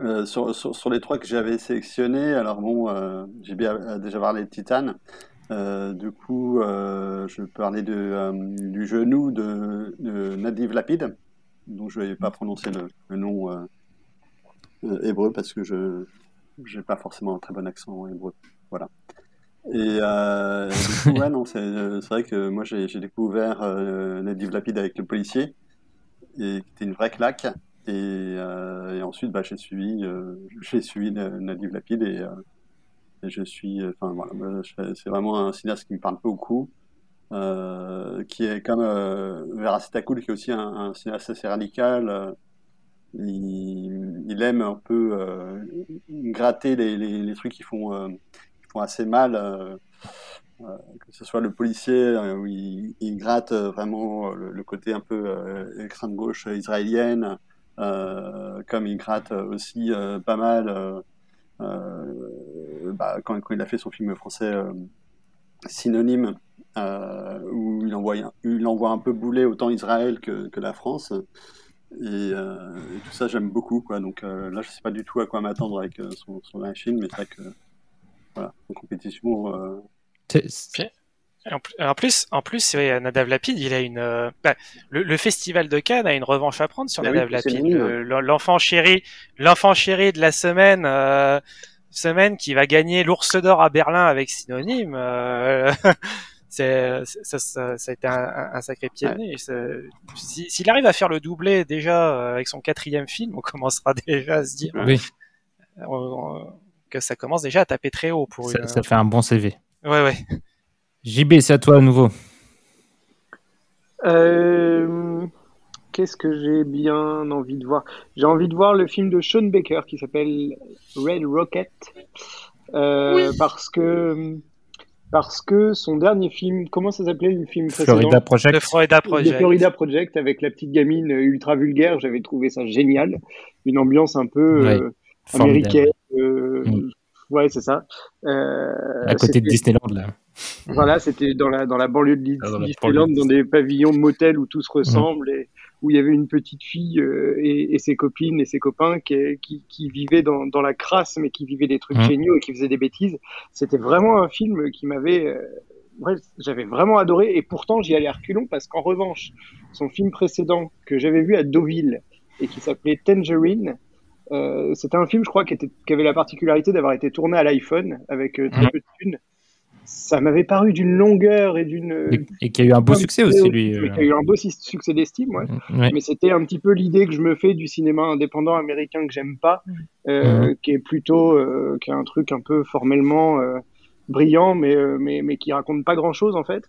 euh, sur, sur, sur, les trois que j'avais sélectionnés, alors bon, euh, j'ai bien euh, déjà parlé de Titan. Euh, du coup, je parler de, du genou de, de, Nadiv Lapid, dont je ne vais pas prononcer le, le nom hébreu parce que je n'ai pas forcément un très bon accent hébreu. Voilà. Et du coup, ouais, [LAUGHS] non, c'est vrai que moi j'ai découvert Nadiv Lapid avec le policier, et c'était une vraie claque. Et, euh, et ensuite, bah, j'ai suivi, euh, j'ai suivi Nadiv Lapid et, euh, et je suis, enfin voilà, c'est vraiment un cinéaste qui me parle beaucoup, euh, qui est comme euh, Vera Cool, qui est aussi un, cinéaste assez radical. Il, aime un peu gratter les, les, trucs qui font, qui font assez mal. que ce soit le policier où il, gratte vraiment le, le, côté un peu extrême gauche israélienne, euh, comme il gratte aussi euh, pas mal euh, bah, quand, quand, il a fait son film français synonyme, où il envoie, il envoie un peu bouler autant Israël que, que la France. Et, euh, et, tout ça j'aime beaucoup quoi donc euh, là je sais pas du tout à quoi m'attendre avec euh, son, son film mais c'est vrai que voilà en compétition en plus, en plus, c'est Nadav Lapid, il a une. Euh, bah, le, le, festival de Cannes a une revanche à prendre sur bah Nadav oui, Lapid, l'enfant chéri, l'enfant chéri de la semaine, euh, semaine qui va gagner l'ours d'or à Berlin avec synonyme. Euh, [LAUGHS] c'est, ça, ça, ça, a été un, un sacré pied de nez. S'il si, arrive à faire le doublé déjà euh, avec son quatrième film, on commencera [LAUGHS] déjà à se dire oui. que ça commence déjà à taper très haut pour. Ça, une... ça fait un bon CV. Ouais, ouais. JB, c'est à toi à nouveau. Euh, Qu'est-ce que j'ai bien envie de voir? J'ai envie de voir le film de Sean Baker qui s'appelle Red Rocket. Euh, oui. Parce que parce que son dernier film, comment ça s'appelait le film précédent? Florida Project. Le Florida Project. Le Florida Project avec la petite gamine ultra vulgaire, j'avais trouvé ça génial. Une ambiance un peu euh, américaine. Euh, mm. Ouais, c'est ça. Euh, à côté de Disneyland, là. Voilà, c'était dans la, dans la banlieue de Disneyland, dans, dans des pavillons de motel où tout se ressemble mmh. et où il y avait une petite fille euh, et, et, ses copines et ses copains qui, qui, qui vivaient dans, dans, la crasse, mais qui vivaient des trucs mmh. géniaux et qui faisaient des bêtises. C'était vraiment un film qui m'avait. Euh, ouais, j'avais vraiment adoré et pourtant j'y allais à reculons parce qu'en revanche, son film précédent que j'avais vu à Deauville et qui s'appelait Tangerine, c'était un film, je crois, qui, était, qui avait la particularité d'avoir été tourné à l'iPhone avec très mhm. peu de thunes ça m'avait paru d'une longueur et d'une. Et, qui a eu un beau succès aussi, lui. Qui a eu un beau succès d'estime, ouais. Mm, Mais c'était un petit peu l'idée que je me fais du cinéma indépendant américain que j'aime pas, euh, mm-hmm. qui est plutôt. Euh, qui est un truc un peu formellement euh, brillant, mais, mais, mais qui raconte pas grand chose, en fait.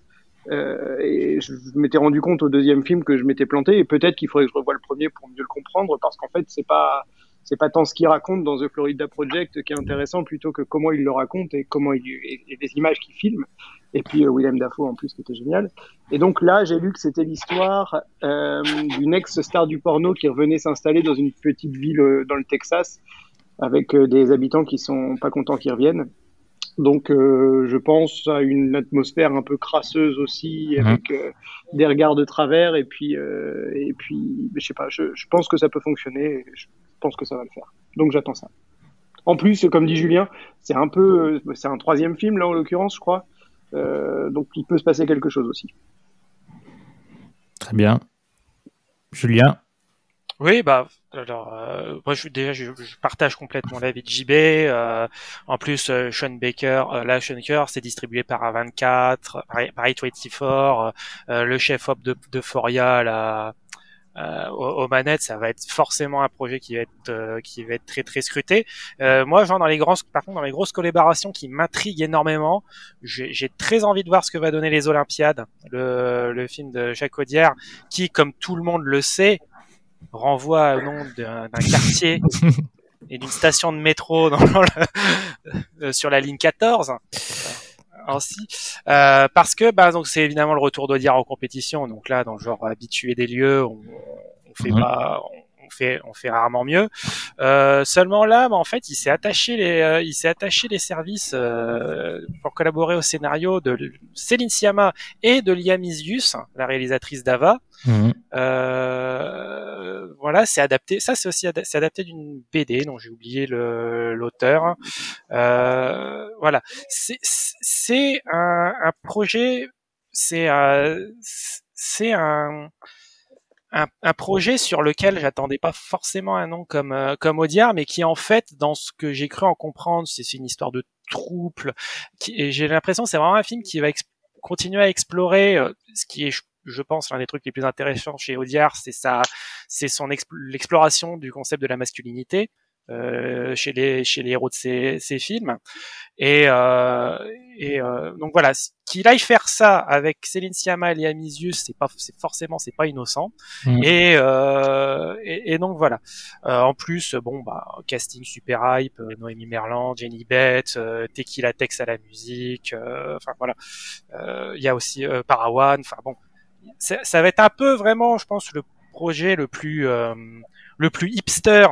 et je m'étais rendu compte au deuxième film que je m'étais planté, et peut-être qu'il faudrait que je revoie le premier pour mieux le comprendre, parce qu'en fait, c'est pas c'est pas tant ce qu'il raconte dans The Florida Project qui est intéressant plutôt que comment il le raconte et comment il et, les images qu'il filme. Et puis euh, William Dafoe en plus qui était génial. Et donc là j'ai lu que c'était l'histoire euh, d'une ex-star du porno qui revenait s'installer dans une petite ville euh, dans le Texas avec euh, des habitants qui sont pas contents qu'ils reviennent donc je pense à une atmosphère un peu crasseuse aussi mhm. avec des regards de travers et puis et puis je sais pas je, je, pense que ça peut fonctionner pense que ça va le faire. Donc j'attends ça. En plus, comme dit Julien, c'est un peu, euh, c'est un troisième film là en l'occurrence, je crois. Euh, donc il peut se passer quelque chose aussi. Très bien. Julien? Oui, bah alors euh, moi je, déjà je, partage complètement l'avis de JB. en plus, Sean Baker, là Sean Baker, c'est distribué par A24, par, par 24 le chef op de, de Foria, là euh, aux, manettes, ça va être forcément un projet qui va être euh, qui va être très très scruté. Euh, moi, genre dans les grands, par contre, dans les grosses collaborations qui m'intriguent énormément, j'ai très envie de voir ce que va donner les Olympiades, le, le film de Jacques Audière, qui, comme tout le monde le sait, renvoie au nom d'un quartier [LAUGHS] et d'une station de métro [LAUGHS] dans le, sur la ligne 14 ainsi. Euh, parce que bah donc c'est évidemment le retour d'Audiard en compétition. Donc là dans le genre habitué des lieux on, on fait pas on fait on fait rarement mieux. Euh, seulement là bah, en fait il s'est attaché les euh, il s'est attaché les services euh, pour collaborer au scénario de Céline Sciamma et de Liam Isius la réalisatrice d'Ava. Mhm. euh, voilà c'est adapté ça c'est aussi c'est adapté d'une BD dont j'ai oublié l'auteur. Euh, voilà. C'est c'est un, un, projet, c'est euh, c'est un, un, un, projet sur lequel j'attendais pas forcément un nom comme euh, comme Audiard, mais qui en fait, dans ce que j'ai cru en comprendre, c'est une histoire de trouble. Et j'ai l'impression c'est vraiment un film qui va continuer à explorer euh, ce qui est je pense l'un des trucs les plus intéressants chez Audiard, c'est ça, c'est son l'exploration du concept de la masculinité. Euh, chez les chez les héros de ces, ces films. Et, euh, et euh, donc voilà qu'il aille faire ça avec Céline Sciamma et Liam c'est pas c'est forcément c'est pas innocent. Mm. et, euh, et, et donc voilà. Euh, en plus bon bah casting super hype euh, Noémie Merland Jenny Beth Tequila Tex à la musique enfin voilà. Il y a aussi Parawan enfin bon. Ça va être un peu vraiment je pense le projet le plus le plus hipster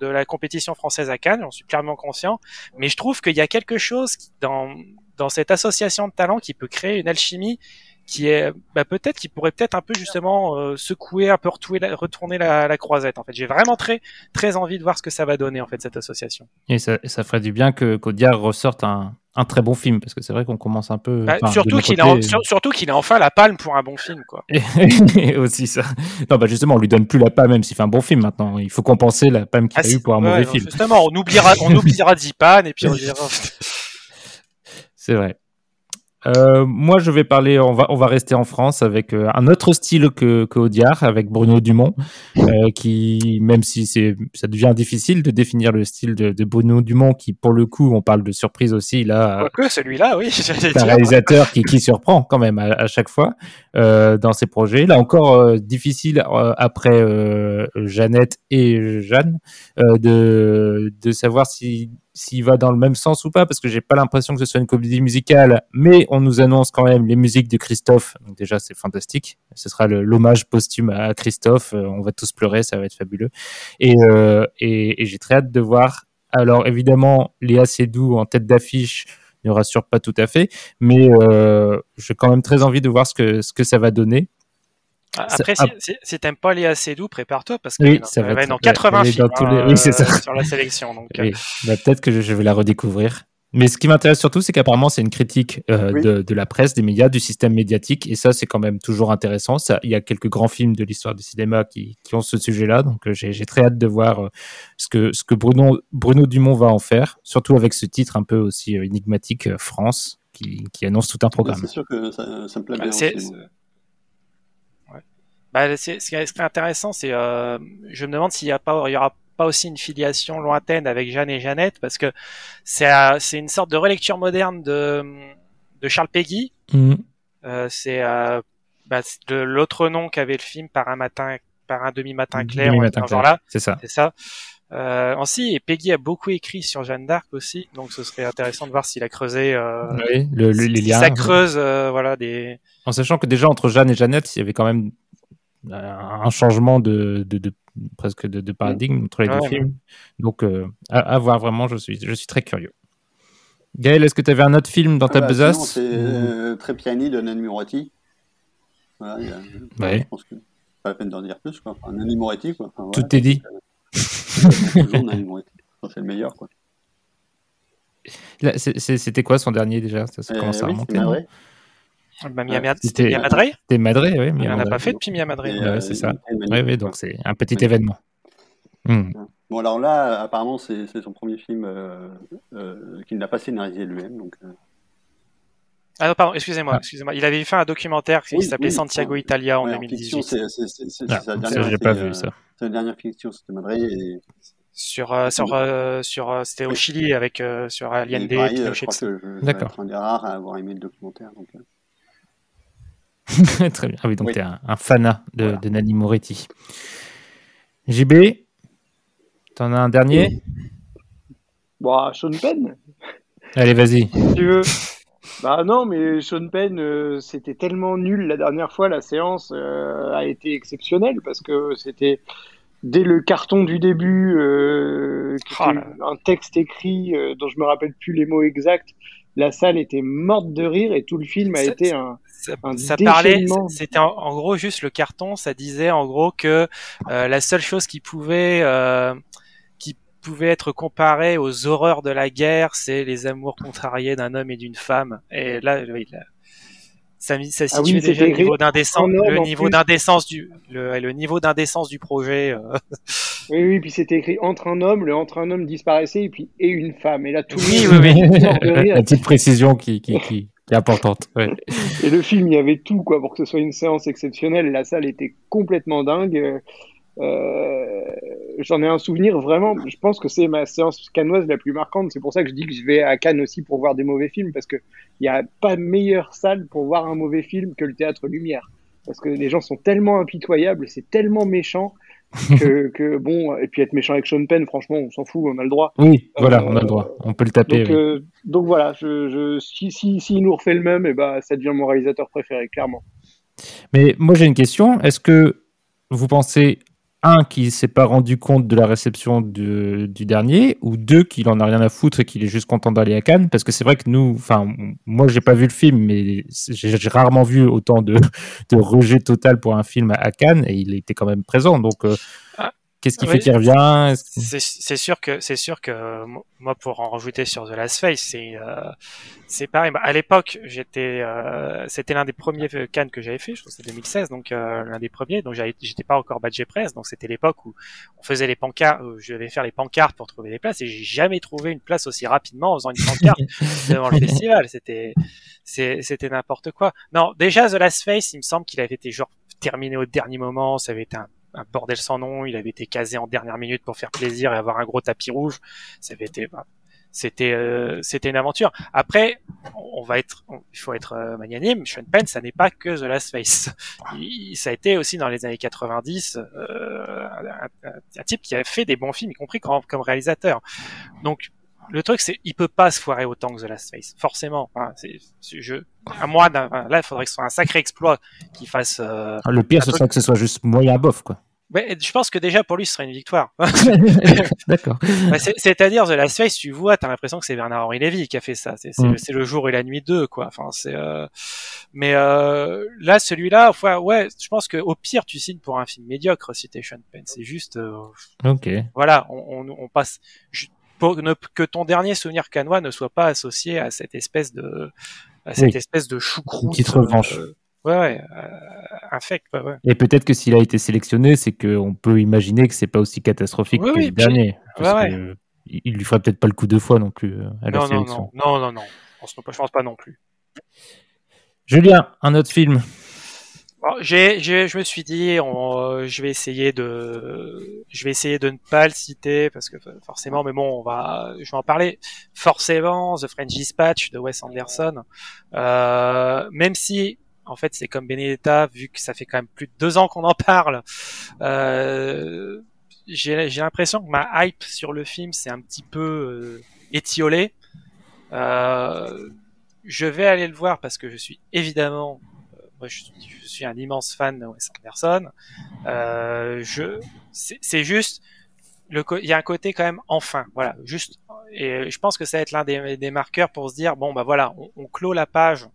de la compétition française à Cannes, j'en suis clairement conscient, mais je trouve qu'il y a quelque chose dans, dans cette association de talents qui peut créer une alchimie qui est bah, peut-être qui pourrait peut-être un peu justement euh, secouer un peu retourner la, la, croisette en fait. J'ai vraiment très très envie de voir ce que ça va donner en fait cette association. Et ça, ça ferait du bien que qu'Audiard ressorte un, un très bon film parce que c'est vrai qu'on commence un peu bah, surtout qu'il a surtout qu'il a enfin la palme pour un bon film quoi. [LAUGHS] Et, aussi ça. Non bah justement on lui donne plus la palme même s'il fait un bon film maintenant. Il faut compenser la palme qu'il ah, a eu pour un mauvais film. justement on oubliera on oubliera Zipan et puis on dira [LAUGHS] c'est vrai euh, moi, je vais parler. On va, on va rester en France avec euh, un autre style que, que Audiard, avec Bruno Dumont, euh, qui, même si c'est, ça devient difficile de définir le style de, de, Bruno Dumont, qui, pour le coup, on parle de surprise aussi. Là, que celui-là, oui. [LAUGHS] C'est un réalisateur qui, qui surprend quand même à, chaque fois euh, dans ses projets. Là encore, euh, difficile après Jeannette et Jeanne de, de savoir si s'il va dans le même sens ou pas, parce que j'ai pas l'impression que ce soit une comédie musicale, mais on nous annonce quand même les musiques de Christophe. Donc déjà, c'est fantastique. Ce sera l'hommage posthume à Christophe. Euh, on va tous pleurer, ça va être fabuleux. Et, euh, et j'ai très hâte de voir. Alors évidemment, Léa Seydoux en tête d'affiche ne rassure pas tout à fait, mais euh, j'ai quand même très envie de voir ce que, ce que ça va donner. Après, si, si, t'aimes pas Léa Seydoux, prépare-toi parce que ça va, être dans 80 films hein, oui, ça. sur la sélection. Donc, oui. bah, peut-être que je, vais la redécouvrir. Mais ce qui m'intéresse surtout, c'est qu'apparemment, c'est une critique euh, de, de, la presse, des médias, du système médiatique. Et ça, c'est quand même toujours intéressant. Ça, il y a quelques grands films de l'histoire du cinéma qui, qui ont ce sujet-là. Donc, euh, j'ai très hâte de voir euh, ce, que, ce que Bruno, Bruno Dumont va en faire. Surtout avec ce titre un peu aussi énigmatique, France, qui, qui, annonce tout un programme. C'est sûr que ça, ça me plaît bien. Aussi, bah, ce qui est intéressant, c'est, je me demande s'il y a pas, il y aura pas aussi une filiation lointaine avec Jeanne et Jeannette parce que c'est c'est une sorte de relecture moderne de de Charles Peggy. Mhm. Euh, c'est euh, bah, de l'autre nom qu'avait le film par un matin par un demi matin clair, demi -matin clair. c'est ça. C'est ça. Euh, ainsi, et Peggy a beaucoup écrit sur Jeanne d'Arc aussi, donc ce serait intéressant de voir s'il a creusé. Euh, oui, le, le, les liens. Ça creuse, euh, voilà des. En sachant que déjà entre Jeanne et Jeannette, il y avait quand même un changement de, de, de presque de, de, paradigme entre les deux films. Donc, euh, à, à, voir vraiment, je suis, je suis très curieux. Gaël, est-ce que tu avais un autre film dans ah ta bah, besace C'est euh, Trépiani de Nanni Moretti. Voilà, il y a, ouais. Je pense que pas la peine d'en dire plus. Quoi. Enfin, Nanni Moretti, quoi. Enfin, Tout est dit. toujours c'est le meilleur, quoi. C'était quoi son dernier déjà? Ça, ça commence euh, à oui, remonter. Madré. Bah, Mia, c'était Mia Madre C'était Madré, oui. Il n'en a pas fait depuis Mia Madre. Ouais, c'est ça. Oui, oui, donc c'est un petit événement. Hmm. Bon, alors là, apparemment, c'est son premier film euh, euh, qu'il n'a pas scénarisé lui-même. Donc, euh... Ah non, pardon, excusez-moi, excusez-moi. Il avait fait un documentaire qui oui, s'appelait oui, Santiago. Italia en ouais, 2018. C'est ah, sa dernière. J'ai pas vu ça. C'est la dernière fiction, c'était. Et... Sur, euh, sur, euh, sur, euh, c'était au. Chili avec euh, sur euh, je vais D'accord. être un des rares à avoir aimé le documentaire. Donc, euh, [LAUGHS] Très bien. Ah oui, donc Oui. tu es un, un fanat de, Voilà. de Nanni Moretti. JB, t'en as un dernier? Bon, Sean Penn, Allez, vas-y. si tu veux. Bah non, mais Sean Penn, euh, c'était tellement nul la dernière fois. La séance euh, a été exceptionnelle parce que c'était dès le carton du début, euh, Oh là. un texte écrit euh, dont je me rappelle plus les mots exacts. La salle était morte de rire et tout le film a été un, Ça, parlait, c'était en, en gros juste le carton, ça disait en gros que euh, la seule chose qui pouvait euh, qui pouvait être comparée aux horreurs de la guerre, c'est les amours contrariés d'un homme et d'une femme. Et là, oui, là, ça, ça Ah situait oui, déjà le niveau d'indécence, le niveau d'indécence du le, le niveau d'indécence du projet. euh. Oui, oui, puis c'était écrit entre un homme, le entre un homme disparaissait et puis et une femme. Et là, tout le Oui, monde oui, oui. mort de rire. [LAUGHS] La petite précision qui, qui, qui, est importante. Et le film, il y avait tout quoi pour que ce soit une séance exceptionnelle. La salle était complètement dingue. Euh, J'en ai un souvenir vraiment. Je pense que c'est ma séance cannoise la plus marquante. C'est pour ça que je dis que je vais à Cannes aussi pour voir des mauvais films parce que il n'y a pas meilleure salle pour voir un mauvais film que le théâtre Lumière. Parce que les gens sont tellement impitoyables, c'est tellement méchant [LAUGHS] que, que bon. Et puis être méchant avec Sean Penn, franchement, on s'en fout, on a le droit. Oui, voilà, Euh, on a le droit. On peut le taper. Donc, oui. euh, donc voilà, je, je, si, si, si il nous refait le même, et ben, ça devient mon réalisateur préféré, clairement. Mais moi, j'ai une question. Est-ce que vous pensez, un, qu'il s'est pas rendu compte de la réception du dernier, ou deux, qu'il en a rien à foutre et qu'il est juste content d'aller à Cannes Parce que c'est vrai que nous, enfin, moi, j'ai pas vu le film, mais j'ai rarement vu autant de, [LAUGHS] de rejet total pour un film à Cannes, et il était quand même présent. Donc, euh, qu'est-ce qui oui. fait qu'il revient? C'est sûr que c'est sûr que euh, moi pour en rajouter sur The Last Face, c'est euh, c'est pareil. Bah, à l'époque, j'étais euh, c'était l'un des premiers euh, Cannes que j'avais fait, je crois que c'était 2016, donc euh, l'un des premiers. Donc j'étais pas encore badge presse, donc c'était l'époque où on faisait les pancartes, où je devais faire les pancartes pour trouver des places et j'ai jamais trouvé une place aussi rapidement en faisant une pancarte [LAUGHS] devant le festival. C'était c'était n'importe quoi. Non, déjà The Last Face, il me semble qu'il avait été genre terminé au dernier moment, ça avait été un un bordel sans nom. Il avait été casé en dernière minute pour faire plaisir et avoir un gros tapis rouge. Ça avait été, bah, c'était, euh, c'était une aventure. Après, on va être, il faut être euh, magnanime. Sean Penn, ça n'est pas que The Last Face. Il- ça a été aussi dans les années 90 euh, un, un- un type qui a fait des bons films, y compris comme, comme réalisateur. Donc le truc, c'est il peut pas se foirer autant que The Last Face, forcément. Enfin, c'est, à moi, enfin, là, il faudrait que ce soit un sacré exploit qu'il fasse. euh, Ah, Le pire, ce truc- serait que ce soit juste moyen bof, quoi. Ouais, je pense que déjà pour lui, ce serait une victoire. [LAUGHS] [LAUGHS] D'accord. Bah, c'est- C'est-à-dire, The Last Face, tu vois, t'as l'impression que c'est Bernard-Henri Lévy qui a fait ça. C'est c'est Mm. le, c'est le jour et la nuit 2, quoi. Enfin, c'est. euh, Mais euh, là, celui-là, enfin, ouais, je pense que au pire, tu signes pour un film médiocre si t'es Sean Penn. C'est juste, euh, Ok. voilà, on, on, on passe. je- pour que ton dernier souvenir canois ne soit pas associé à cette espèce de à cette espèce de choucroute. Petite revanche. ouais, ouais, infect, ouais. Et peut-être que s'il a été sélectionné, c'est qu'on peut imaginer que c'est pas aussi catastrophique que le dernier. il lui ferait peut-être pas le coup deux fois non plus à la non, sélection. Non, non, non, non. Je pense pas non plus. Julien, un autre film. J'ai, je me suis dit, je vais essayer de, je vais essayer de ne pas le citer parce que forcément, mais bon, on va, je vais en parler. Forcément, The French Dispatch de Wes Anderson, euh, même si en fait c'est comme Benedetta, vu que ça fait quand même plus de deux ans qu'on en parle. Euh, j'ai, j'ai l'impression que ma hype sur le film c'est un petit peu euh, étiolée. Euh, je vais aller le voir parce que je suis évidemment, je suis, un immense fan de Wes Anderson. Euh, c'est juste, il y a un côté quand même enfin, voilà, juste. Je pense que ça va être l'un des, marqueurs pour se dire bon bah voilà, on, clôt la page.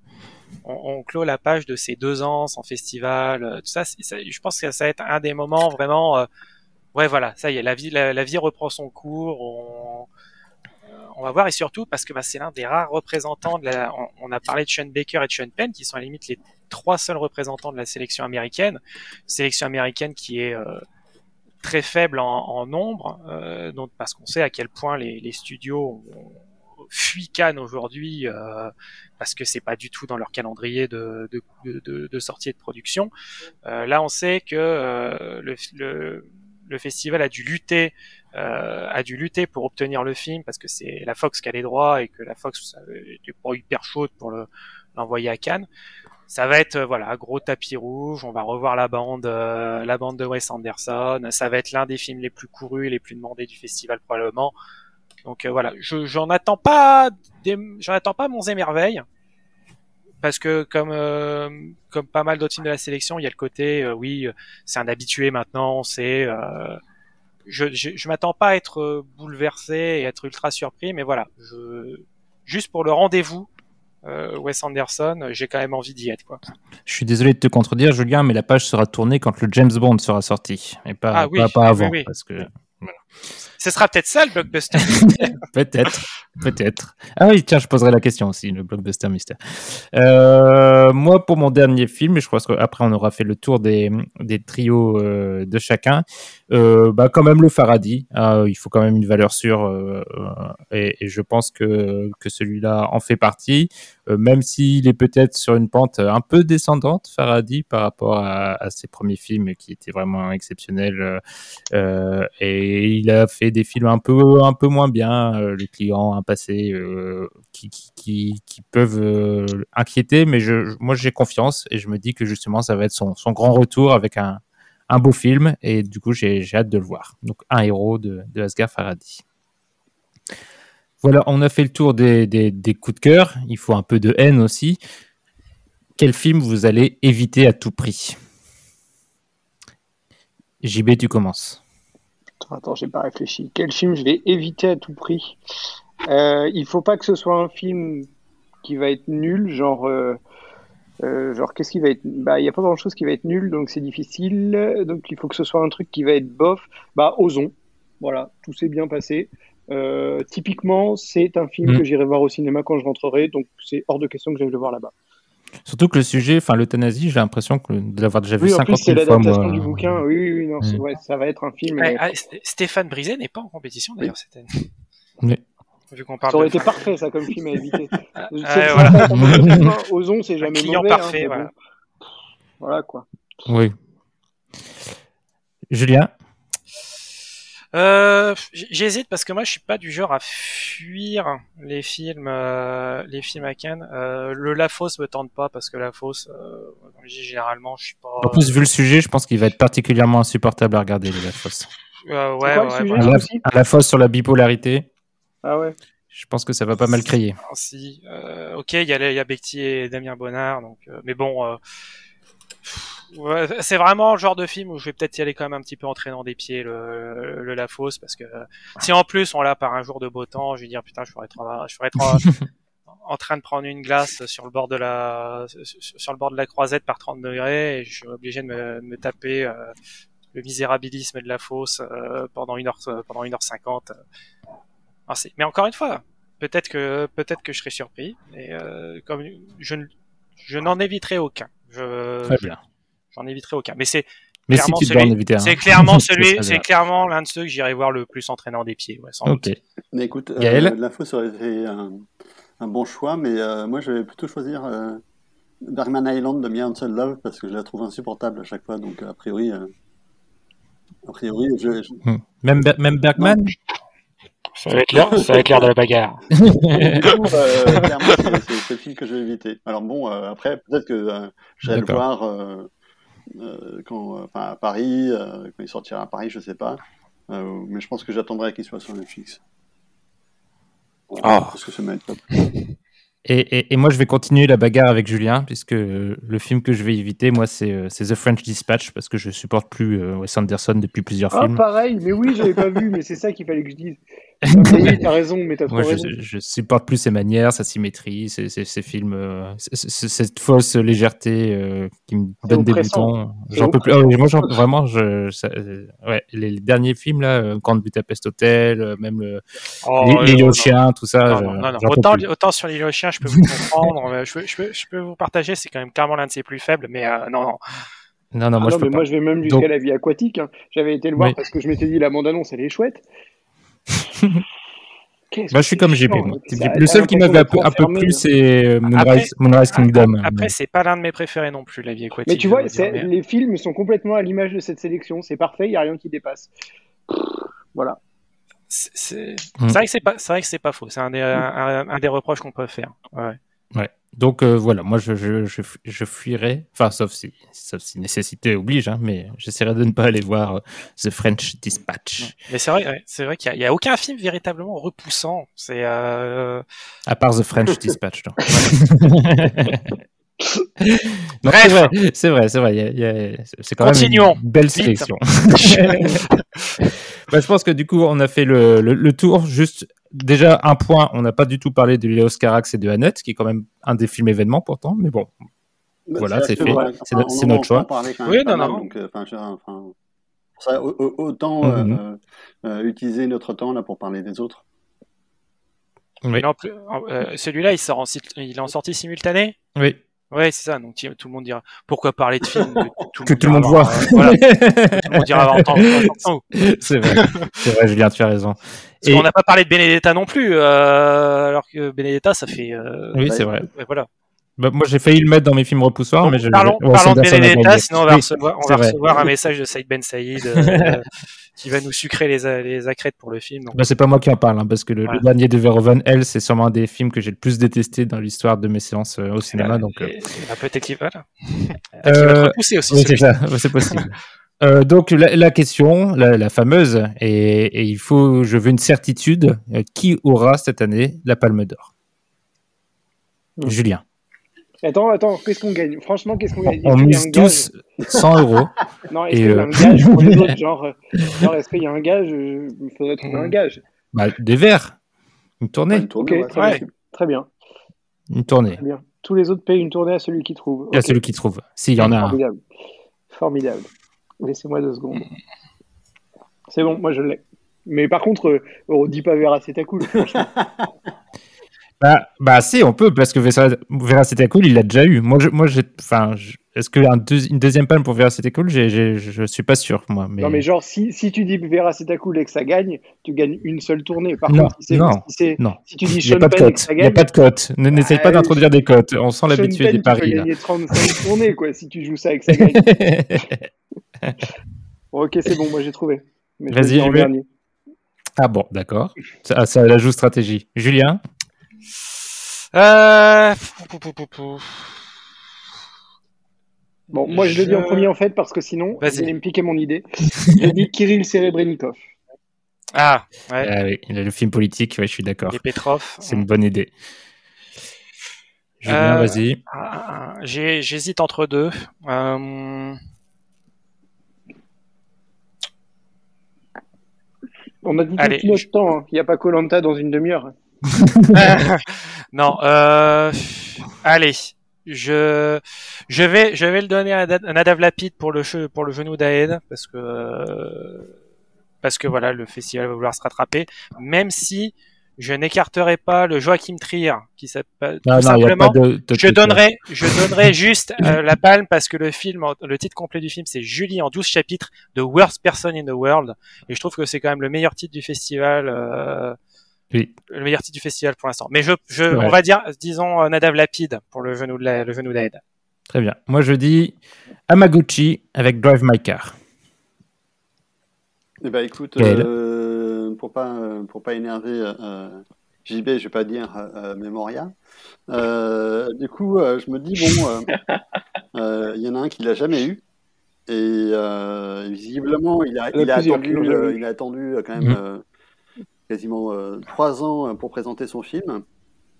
On, clôt la page de ces deux ans sans festival, euh, tout ça. Je pense que ça va être un des moments vraiment. Euh, ouais, voilà, ça y est, la vie, reprend son cours. On va voir et surtout parce que bah, c'est l'un des rares représentants de la. On, a parlé de Sean Baker et de Sean Penn qui sont à la limite les trois seuls représentants de la sélection américaine, sélection américaine qui est euh, très faible en, nombre, euh, donc parce qu'on sait à quel point les, studios fuient Cannes aujourd'hui euh, parce que c'est pas du tout dans leur calendrier de, de, sortie et de production. là, on sait que le, le festival a dû lutter euh, a dû lutter pour obtenir le film parce que c'est la Fox qui a les droits et que la Fox était pas hyper chaude pour l'envoyer à Cannes. Ça va être euh, voilà gros tapis rouge. On va revoir la bande, euh, la bande de Wes Anderson. Ça va être l'un des films les plus courus et les plus demandés du festival probablement. Donc voilà, je j'en attends pas, j'en attends pas mon émerveil parce que comme comme pas mal d'autres films de la sélection, il y a le côté oui, c'est un habitué maintenant, c'est je, je, m'attends pas à être euh, bouleversé et être ultra surpris, mais voilà, je, juste pour le rendez-vous, euh, Wes Anderson, j'ai quand même envie d'y être. Quoi. Je suis désolé de te contredire, Julien, mais la page sera tournée quand le James Bond sera sorti, et pas, ah pas, pas, avant, parce que ce sera peut-être ça le blockbuster [LAUGHS] peut-être, peut-être. Ah oui, tiens, je poserai la question aussi, le blockbuster mystère. Euh, moi, pour mon dernier film, je crois qu'après on aura fait le tour des, des trios euh, de chacun, euh, bah, quand même le Faraday. Ah, il faut quand même une valeur sûre, et, je pense que, que celui-là en fait partie, même s'il est peut-être sur une pente un peu descendante, Faraday, par rapport à, à ses premiers films qui étaient vraiment exceptionnels. et il a fait des films un peu, moins bien, euh, les clients, un passé euh, qui, qui, peuvent euh, inquiéter, mais moi j'ai confiance et je me dis que justement ça va être son, grand retour avec un, beau film et du coup j'ai hâte de le voir. Donc un héros de, de Asghar. Voilà, on a fait le tour des, des, des, coups de cœur. Il faut un peu de haine aussi. Quel film vous allez éviter à tout prix? JB, tu commences. Attends, j'ai pas réfléchi. Quel film je vais éviter à tout prix? Euh, Il faut pas que ce soit un film qui va être nul, genre. Euh, euh, genre, qu'est-ce qui va être. Bah, il n'y a pas grand chose qui va être nul, donc c'est difficile. Donc, il faut que ce soit un truc qui va être bof. Bah, osons. Voilà, tout s'est bien passé. Euh, typiquement, c'est un film mm. que j'irai voir au cinéma quand je rentrerai, donc c'est hors de question que j'aille le voir là-bas. Surtout que le sujet, enfin l'euthanasie, j'ai l'impression de l'avoir déjà vu 50 fois. l'adaptation du bouquin. Oui, oui, oui non, mm. ouais, ça va être un film. Ah, Stéphane Brisé n'est pas en compétition d'ailleurs cette année. Mais... Vu qu'on parle ça aurait été parfait ça comme film à éviter. [LAUGHS] ah, voilà. [LAUGHS] Ozon, c'est jamais client mauvais. parfait, hein, voilà. Bon. voilà quoi. Oui. Julien? Euh, J'hésite parce que moi je suis pas du genre à fuir les films, euh, les films à Cannes. Euh, le La Fosse me tente pas parce que La Fosse, euh, comme je dis généralement, je suis pas. En plus vu le sujet, je pense qu'il va être particulièrement insupportable à regarder le La Fosse. Euh, ouais, ouais, sujet, à, la, Fosse sur la bipolarité. Ah ouais. Je pense que ça va pas mal crier. Si, euh, ok, il y a, y a Becti et Damien Bonnard, donc, euh, mais bon, euh, Ouais, c'est vraiment le genre de film où je vais peut-être y aller quand même un petit peu entraînant des pieds le, le, La Fosse parce que si en plus on l'a par un jour de beau temps, je vais dire putain je ferais être, je ferais être [LAUGHS] en, train de prendre une glace sur le bord de la sur le bord de la croisette par 30 degrés et je suis obligé de me, de me taper euh, le misérabilisme de La Fosse euh, pendant une heure pendant une heure cinquante. mais encore une fois, peut-être que peut-être que je serai surpris. Et euh, comme je, je n'en éviterai aucun. Je, Très bien. J'en éviterai aucun. Mais c'est mais clairement si tu celui, éviter, hein. c'est clairement [LAUGHS] celui, c'est clairement l'un de ceux que j'irai voir le plus entraînant des pieds. Ouais, sans ok. Doute. Mais écoute, euh, l'info serait un, un, bon choix, mais euh, moi je vais plutôt choisir euh, Bergman Island de Mia Love parce que je la trouve insupportable à chaque fois. Donc a priori, euh, a priori, je, je... Hmm. Même, même Bergman. Non. Ça va être l'air, ça va être l'air de la bagarre. [LAUGHS] euh, clairement, c'est le film que je vais éviter. Alors bon, euh, après, peut-être que euh, j'irai le voir euh, quand, enfin, à Paris, quand il sortira à Paris, je sais pas. mais je pense que j'attendrai qu'il soit sur Netflix. Oh. Parce que ça m'aide top. [LAUGHS] Et, et, et, moi, je vais continuer la bagarre avec Julien, puisque le film que je vais éviter, moi, c'est The French Dispatch, parce que je supporte plus Wes Anderson depuis plusieurs ah, films. pareil, mais oui, j'avais pas vu, mais c'est ça qu'il fallait que je dise. Oui, [LAUGHS] t'as raison, mais t'as trop Moi, raison. Je, je, supporte plus ses manières, sa symétrie, ces films, euh, cette fausse légèreté euh, qui me donne des boutons. J'en peux plus. Oh, moi, vraiment, je, ça, euh, ouais, les, les, derniers films là, Grand Budapest Hotel, même le, oh, aux chiens, tout ça. Non, non, non, autant, autant, sur aux chiens, je peux vous comprendre. je, peux, je, peux, je peux vous partager, c'est quand même clairement l'un de ses plus faibles, mais non, non. Non, non, ah moi, je mais moi je vais même jusqu'à Donc... la vie aquatique. Hein. J'avais été le voir Oui. parce que je m'étais dit la bande-annonce elle est chouette. Bah, je suis comme JP. Moi. Le seul qui m'avait un peu, un peu plu, c'est Moonrise, Moonrise Kingdom. Après, c'est pas l'un de mes préférés non plus, la vie aquatique. Mais tu vois, dire, mais... les films sont complètement à l'image de cette sélection. C'est parfait, il n'y a rien qui dépasse. Voilà. C'est mm. vrai que c'est pas, c'est vrai que c'est pas faux. C'est un, des, un, un des reproches qu'on peut faire. Ouais. Ouais. Donc euh, voilà, moi je, je, je, je, fuirais, enfin sauf si, sauf si nécessité oblige, hein, mais j'essaierai de ne pas aller voir euh, The French Dispatch. Mais c'est vrai, ouais, c'est vrai qu'il n'y a, a, aucun film véritablement repoussant. C'est euh... à part The French [LAUGHS] Dispatch. non, c'est vrai, c'est vrai, c'est vrai. C'est quand Continuons. même une belle sélection. [LAUGHS] bah, je pense que du coup, on a fait le, le, le tour. Juste déjà un point, on n'a pas du tout parlé de Léos Carax et de Annette, qui est quand même un des films événements pourtant, mais bon. Bah, voilà, c'est fait, c'est notre, notre choix. Oui, non, non. Donc, euh, enfin, ça, autant mm -hmm. euh, euh, utiliser notre temps là pour parler des autres. Oui. Euh, Celui-là, il, sort en, il est en sortie simultanée? Oui. Ouais, c'est ça. Donc tout le monde dira pourquoi parler de films que tout, que tout le monde voit. Euh, voilà. tout le monde dira [LAUGHS] en temps. C'est vrai. C'est vrai, Julien, tu as raison. Parce Et... qu'on n'a pas parlé de Benedetta non plus, euh, alors que Benedetta, ça fait. Euh, oui, c'est vrai. Ouais, voilà. Bah, moi, j'ai failli le mettre dans mes films repoussoirs, Donc, mais je. Parlons, parlons de Benedetta, sinon on va oui, recevoir, on va recevoir un message de Saïd Ben Saïd euh, [LAUGHS] qui va nous sucrer les, les accrètes pour le film. Donc. Bah, c'est pas moi qui en parle, hein, parce que le, voilà. le dernier de Verhoeven, elle, c'est sûrement un des films que j'ai le plus détesté dans l'histoire de mes séances euh, au cinéma. Bah, donc, euh... bah, peut-être qu'il va repousser aussi. Oui, c'est ça, [LAUGHS] c'est possible. Euh, donc la, la question, la, la fameuse, et, et, il faut, je veux une certitude, euh, qui aura cette année la Palme d'Or? Mmh. Julien. Attends, attends, qu'est-ce qu'on gagne? Franchement, qu'est-ce qu'on gagne? On mise tous 100 euros. non, est-ce qu'il y a [LAUGHS] un gage pour les autres? [LAUGHS] Genre, genre est-ce qu'il y a un gage? Il faudrait trouver un gage. Bah, des verres. Une tournée. Une tournée okay, très, ouais. bien. très bien. Une tournée. Très bien. Tous les autres payent une tournée à celui qui trouve. Okay. À celui qui trouve, s'il y en a Formidable. un. Formidable. Laissez-moi deux secondes. C'est bon, moi je l'ai. Mais par contre, on dit pas Veracetacul, franchement. [LAUGHS] Bah, bah si, on peut, parce que Veracetacul, il l'a déjà eu. Moi, je, moi j'ai, enfin, est-ce qu'une un deux, deuxième palme pour Veracetacul, je suis pas sûr, moi. Mais... Non, mais genre, si, si tu dis Veracetacul et que ça gagne, tu gagnes une seule tournée. Par non, contre, si, non, si, non. si tu dis Il n'y a pas de cote. Il n'y a pas de cote. N'essaye pas d'introduire des cotes. On sent l'habitude des paris. Tu peux gagner 35 [LAUGHS] tournées, quoi, si tu joues ça et que ça gagne. bon, [LAUGHS] ok, c'est bon, moi j'ai trouvé. Vas-y, dernier. Ah bon, d'accord. Ça, ça la joue stratégie. Julien? Euh... Bon, moi je, le dis en premier en fait parce que sinon, vous allez me piquer mon idée. je dis Kirill Serebrennikov. Ah, ouais. Ah oui, il a le film politique, ouais, je suis d'accord. Et Petrov. C'est une bonne idée. Julien, euh, vas-y. J'hésite entre deux. Euh... On a dit tout notre je... temps, hein. il n'y a pas Colanta dans une demi-heure. [LAUGHS] non, euh, allez, je je vais je vais le donner à Nadav Lapid pour le pour le genou d'Aed parce que parce que voilà le festival va vouloir se rattraper, même si je n'écarterai pas le Joachim Trier qui s'appelle tout simplement. je donnerai, je donnerai juste euh, la palme parce que le film, le titre complet du film, c'est Julie en 12 chapitres, The Worst Person in the World, et je trouve que c'est quand même le meilleur titre du festival. Euh, oui. Le meilleur titre du festival pour l'instant. Mais je, je on va dire, disons euh, Nadav Lapide pour le genou de le genou d'Aide. Très bien. Moi, je dis Amaguchi avec Drive My Car. Eh ben, écoute, euh, pour pas pour pas énerver euh, JB, je vais pas dire euh, Memoria. Euh, du coup, je me dis bon, [LAUGHS] il y en a un qui l'a jamais eu et visiblement, il a, il a attendu, il a attendu quand même mm. Quasiment trois ans pour présenter son film.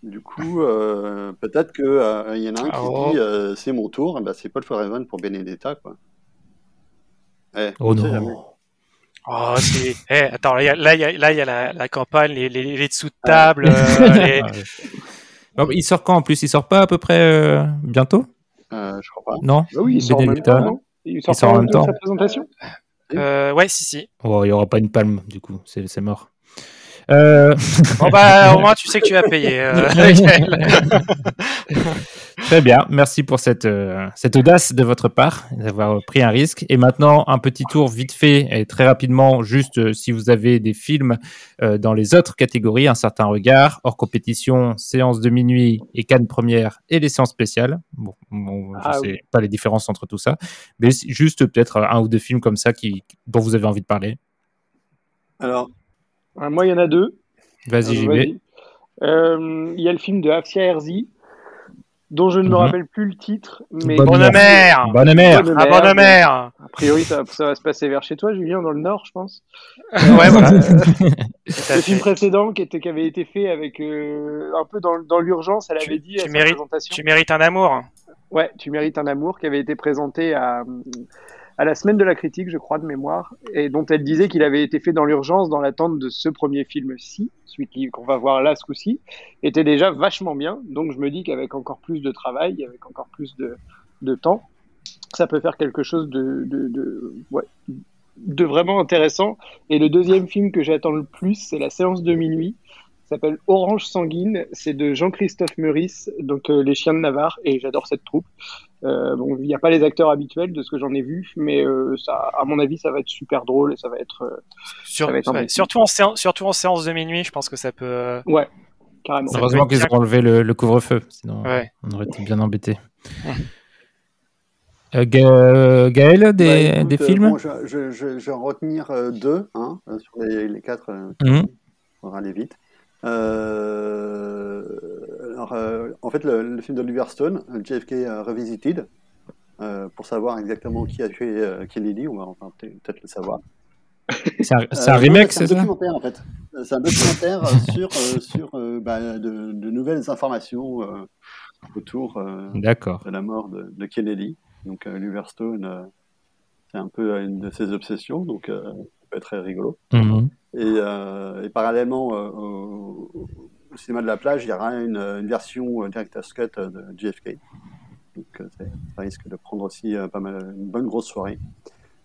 Du coup, peut-être qu'il y en a un qui oh. dit c'est mon tour, bah, c'est Paul Forever pour Benedetta. Quoi. Eh, oh non! Oh, c'est. Eh, attends, là, il y a, y la, la, campagne, les, les, les dessous de table. Euh, les... [LAUGHS] non, il sort quand en plus? Il sort pas à peu près euh, bientôt? Euh, Je crois pas. Non? Bah Oui, il sort, en même temps, il sort, il sort en même temps. Sa présentation? Euh, Ouais, si, si. Oh, il y aura pas une palme, du coup, c'est mort. Euh... [LAUGHS] bon bah au moins tu sais que tu vas payer. Euh... [LAUGHS] [LAUGHS] Très bien, merci pour cette, euh, cette audace de votre part d'avoir pris un risque. Et maintenant, un petit tour vite fait et très rapidement, juste euh, si vous avez des films euh, dans les autres catégories, un certain regard, hors compétition, séance de minuit et canne première et les séances spéciales. Bon, bon je ah sais pas les différences entre tout ça, mais juste peut-être un ou deux films comme ça qui, dont vous avez envie de parler. Alors, moi, il y en a deux. Vas-y, j'y vais. Il y a le film de Afsia Herzi, dont je ne me mhm. rappelle plus le titre. Mais... Bonne, mère Bonne mère Ah, bonne mère A priori, ça, va se passer vers chez toi, Julien, dans le Nord, je pense. ouais, voilà. [LAUGHS] le film précédent qui, était, qui avait été fait avec euh, un peu dans, dans l'urgence, elle avait dit tu mérites, présentation. Tu mérites un amour. Ouais, tu mérites un amour, qui avait été présenté à, à la semaine de la critique, je crois, de mémoire, et dont elle disait qu'il avait été fait dans l'urgence dans l'attente de ce premier film-ci, celui qu'on va voir là ce coup-ci, était déjà vachement bien. Donc je me dis qu'avec encore plus de travail, avec encore plus de, temps, ça peut faire quelque chose de, de, de, de vraiment intéressant. Et le deuxième film que j'attends le plus, c'est La séance de minuit, s'appelle Orange Sanguine. C'est de Jean-Christophe Meurice, donc euh, Les Chiens de Navarre, et j'adore cette troupe. Euh, bon, il n'y a pas les acteurs habituels de ce que j'en ai vu, mais euh, ça, à mon avis, ça va être super drôle et ça va être. Euh, Sur, surtout, en séance, surtout en séance de minuit, je pense que ça peut. Ouais, carrément. Heureusement qu'ils ont enlevé le, couvre-feu, sinon on aurait été bien embêtés. Gaël, des, bah, des films bon, je, je, je, vais en retenir deux hein, sur les, les quatre. Mmh. On va aller vite. Euh, alors, euh, en fait, le, film d'Oliver Stone, JFK Revisited, euh, pour savoir exactement qui a tué Kennedy, on va enfin, peut-être le savoir. C'est un, remake, c'est ça C'est un documentaire, en fait. C'est un documentaire sur, sur bah, de, de, nouvelles informations autour de la mort de, de Kennedy. Donc, Oliver Stone, c'est un peu une de ses obsessions, donc ça peut être très rigolo. Mm-hmm. Et, et, parallèlement au, au cinéma de la plage, il y aura une, une version euh, Director's Cut euh, de JFK. Donc euh, ça risque de prendre aussi pas mal, une bonne grosse soirée.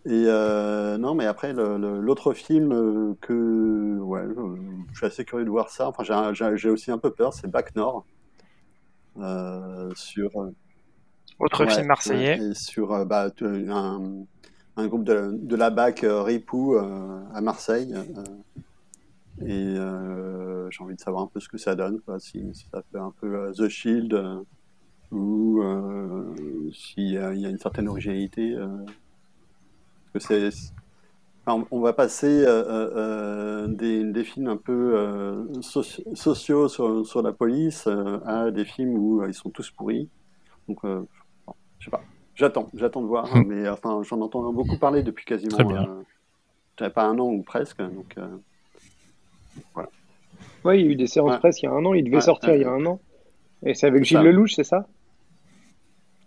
Et non, mais après, l'autre film que ouais, je suis assez curieux de voir ça. Enfin, j'ai aussi un peu peur, c'est Back Nord. sur. Autre film marseillais. sur bah, un, un, groupe de, de la BAC Ripou à Marseille. Et euh, j'ai envie de savoir un peu ce que ça donne, si, ça fait un peu euh, The Shield euh, ou s'il y, a une certaine originalité. que c'est, on va passer des, des, films un peu sociaux sur, sur, la police à des films où ils sont tous pourris. Donc, je sais pas. J'attends, j'attends de voir, hein, [LAUGHS] mais enfin, j'en entends beaucoup parler depuis quasiment, euh, pas un an ou presque, donc voilà. Oui, il y a eu des séances presse il y a un an, il devait sortir il y a un an. Et c'est avec Gilles Lelouch, c'est ça?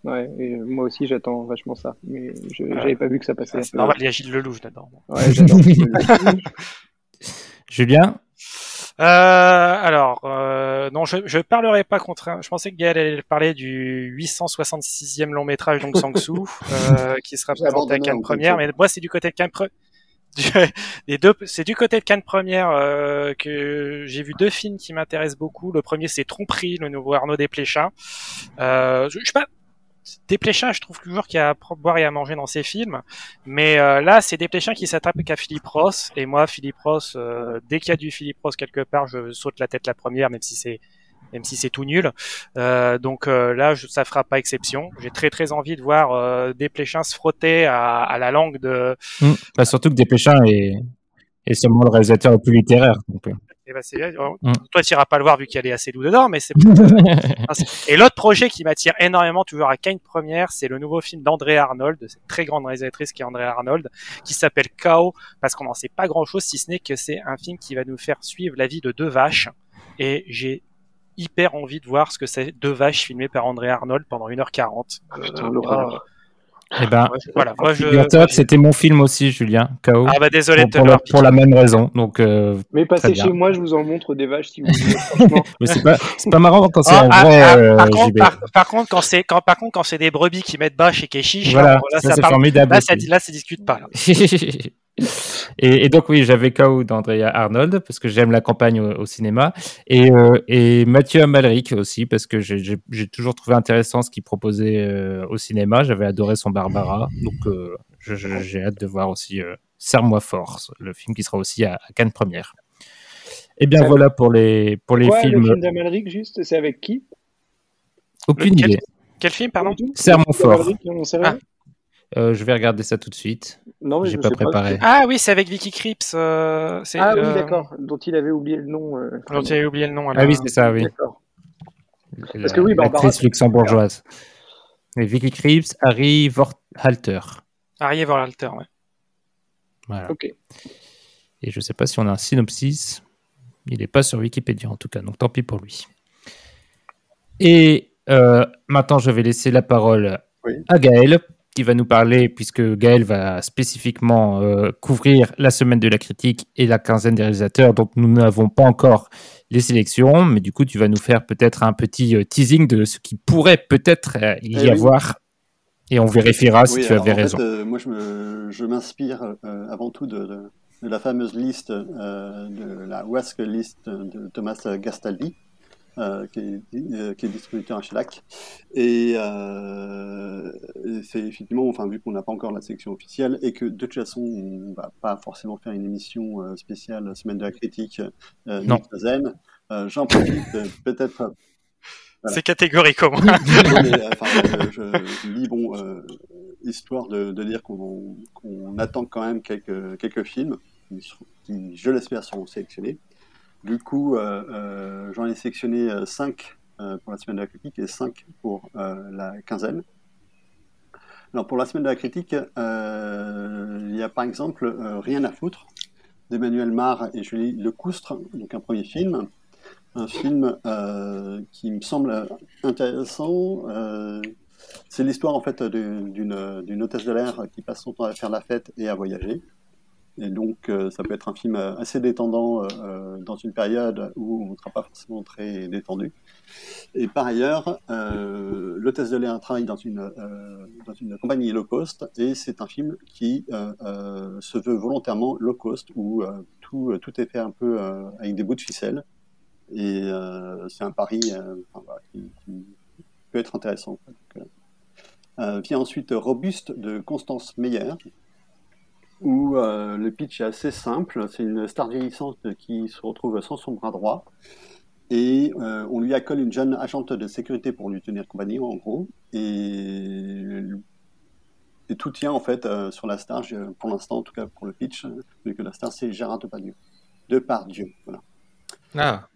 Ouais, et moi aussi j'attends vachement ça, mais je n'avais pas vu que ça passait. C'est normal, il y a Gilles Lelouch dedans. Ouais, j'adore [LAUGHS] Julien? euh, alors, euh, non, je ne parlerai pas contre. Je pensais que Gaël allait parler du 866e long métrage donc Sangsu, [LAUGHS] euh, qui sera présenté à Cannes première, mais moi c'est du côté de Cannes [LAUGHS] deux, c'est du côté de Cannes Première euh, que j'ai vu deux films qui m'intéressent beaucoup. Le premier, c'est Tromperie, le nouveau Arnaud Desplechin. Euh, je, je sais pas, Desplechin, je trouve toujours qu'il y a à boire et à manger dans ses films, mais euh, là, c'est Desplechin qui s'attaque qu'à Philippe Ross, et moi, Philippe Ross, euh, dès qu'il y a du Philippe Ross quelque part, je saute la tête la première, même si c'est même si c'est tout nul. Euh, donc euh, là, je, ça fera pas exception. J'ai très très envie de voir euh, Desplechin se frotter à, à la langue de. Mmh. Bah, surtout que Desplechin est, est seulement le réalisateur le plus littéraire. Donc... Et bah c'est mmh. Toi, tu iras pas le voir vu qu'elle est assez doux dedans, mais c'est. [LAUGHS] et l'autre projet qui m'attire énormément, toujours à Kane Première, c'est le nouveau film d'André Arnold, de cette très grande réalisatrice qui est André Arnold, qui s'appelle Chaos, parce qu'on n'en sait pas grand-chose, si ce n'est que c'est un film qui va nous faire suivre la vie de deux vaches. Et j'ai hyper envie de voir ce que c'est deux vaches filmées par André Arnold pendant 1h40. Ah, putain, euh, eh ben, voilà, moi je. C'était mon film aussi, Julien. KO. Ah bah désolé pour, pour, la, pour la même raison. Donc. Euh, mais passez chez moi, je vous en montre des vaches si vous voulez. Franchement. [LAUGHS] mais c'est pas, c'est pas marrant quand c'est ah, en ah, vrai. Ah, euh, par, contre, par, par, contre, quand c'est quand par contre quand c'est des brebis qui mettent bâche et qui chichent, voilà, là, là, ça, ça c'est parle, formidable. Là, ça, là, ça discute pas. Là. [LAUGHS] Et, et, donc oui, j'avais KO d'Andrea Arnold parce que j'aime la campagne au, au cinéma et, euh, et Mathieu Amalric aussi parce que j'ai toujours trouvé intéressant ce qu'il proposait euh, au cinéma. J'avais adoré son Barbara, donc euh, j'ai hâte de voir aussi euh, Serre-moi fort, le film qui sera aussi à, à Cannes Première. Et bien voilà pour les pour les Quoi, films. Le film d'Amalric, juste, c'est avec qui? Aucune quel, idée. Quel film, pardon? Serre-moi fort. Euh, je vais regarder ça tout de suite. Non, mais j'ai je pas préparé. Ah oui, c'est avec Vicky Krieps. Euh, Ah oui, euh, d'accord, dont il avait oublié le nom. euh, Dont il a oublié le nom. Ah oui, c'est ça, oui. La- Parce que oui, Barbara, c'est- luxembourgeoise. Et Vicky Krieps, Harry Vorhalter. Harry Everalter, ouais. Voilà. Ok. Et je sais pas si on a un synopsis. Il n'est pas sur Wikipédia en tout cas, donc tant pis pour lui. Et euh, maintenant, je vais laisser la parole Oui. à Gaël, qui va nous parler, puisque Gaël va spécifiquement euh, couvrir la semaine de la critique et la quinzaine des réalisateurs, donc nous n'avons pas encore les sélections, mais du coup, tu vas nous faire peut-être un petit euh, teasing de ce qui pourrait peut-être euh, y Eh oui. avoir, et on vérifiera si tu avais fait, raison. moi, je m'inspire avant tout de, de- de la fameuse liste de la WASC list de Thomas Gastaldi, euh, qui, est, euh, qui est distributeur à Shellac. Et, euh, et c'est effectivement, enfin, vu qu'on n'a pas encore la sélection officielle et que de toute façon, on va pas forcément faire une émission euh, spéciale semaine de la critique euh, Non. Zen, euh, j'en profite euh, peut-être Voilà. C'est catégorique au moins. euh, enfin, euh, je, lis, bon, euh, histoire de, de dire qu'on attend quand même quelques, quelques films qui, je l'espère, seront sélectionnés. Du coup, euh, euh, j'en ai sélectionné 5 pour la semaine de la critique et 5 pour euh, la quinzaine. Alors, pour la semaine de la critique, euh, il y a par exemple euh, Rien à foutre d'Emmanuel Mar et Julie Lecoustre, donc un premier film un film euh, qui me semble intéressant. Euh, c'est l'histoire en fait d'une hôtesse de l'air qui passe son temps à faire la fête et à voyager. Et donc euh, ça peut être un film assez détendant euh, dans une période où on ne sera pas forcément très détendu. Et par ailleurs, euh, l'hôtesse de l'air travaille dans une, euh, dans une compagnie low cost et c'est un film qui euh, euh, se veut volontairement low cost où euh, tout, tout est fait un peu euh, avec des bouts de ficelle. Et euh, c'est un pari euh, qui, peut être intéressant. Donc, euh, euh, vient ensuite Robuste de Constance Meyer, où euh, le pitch est assez simple. C'est une star vieillissante qui se retrouve sans son bras droit. Et euh, on lui accole une jeune agente de sécurité pour lui tenir compagnie, en gros. Et, et tout tient en fait euh, sur la star, pour l'instant, en tout cas pour le pitch, vu que la star c'est Gérard Depardieu. Depardieu, voilà. Ah.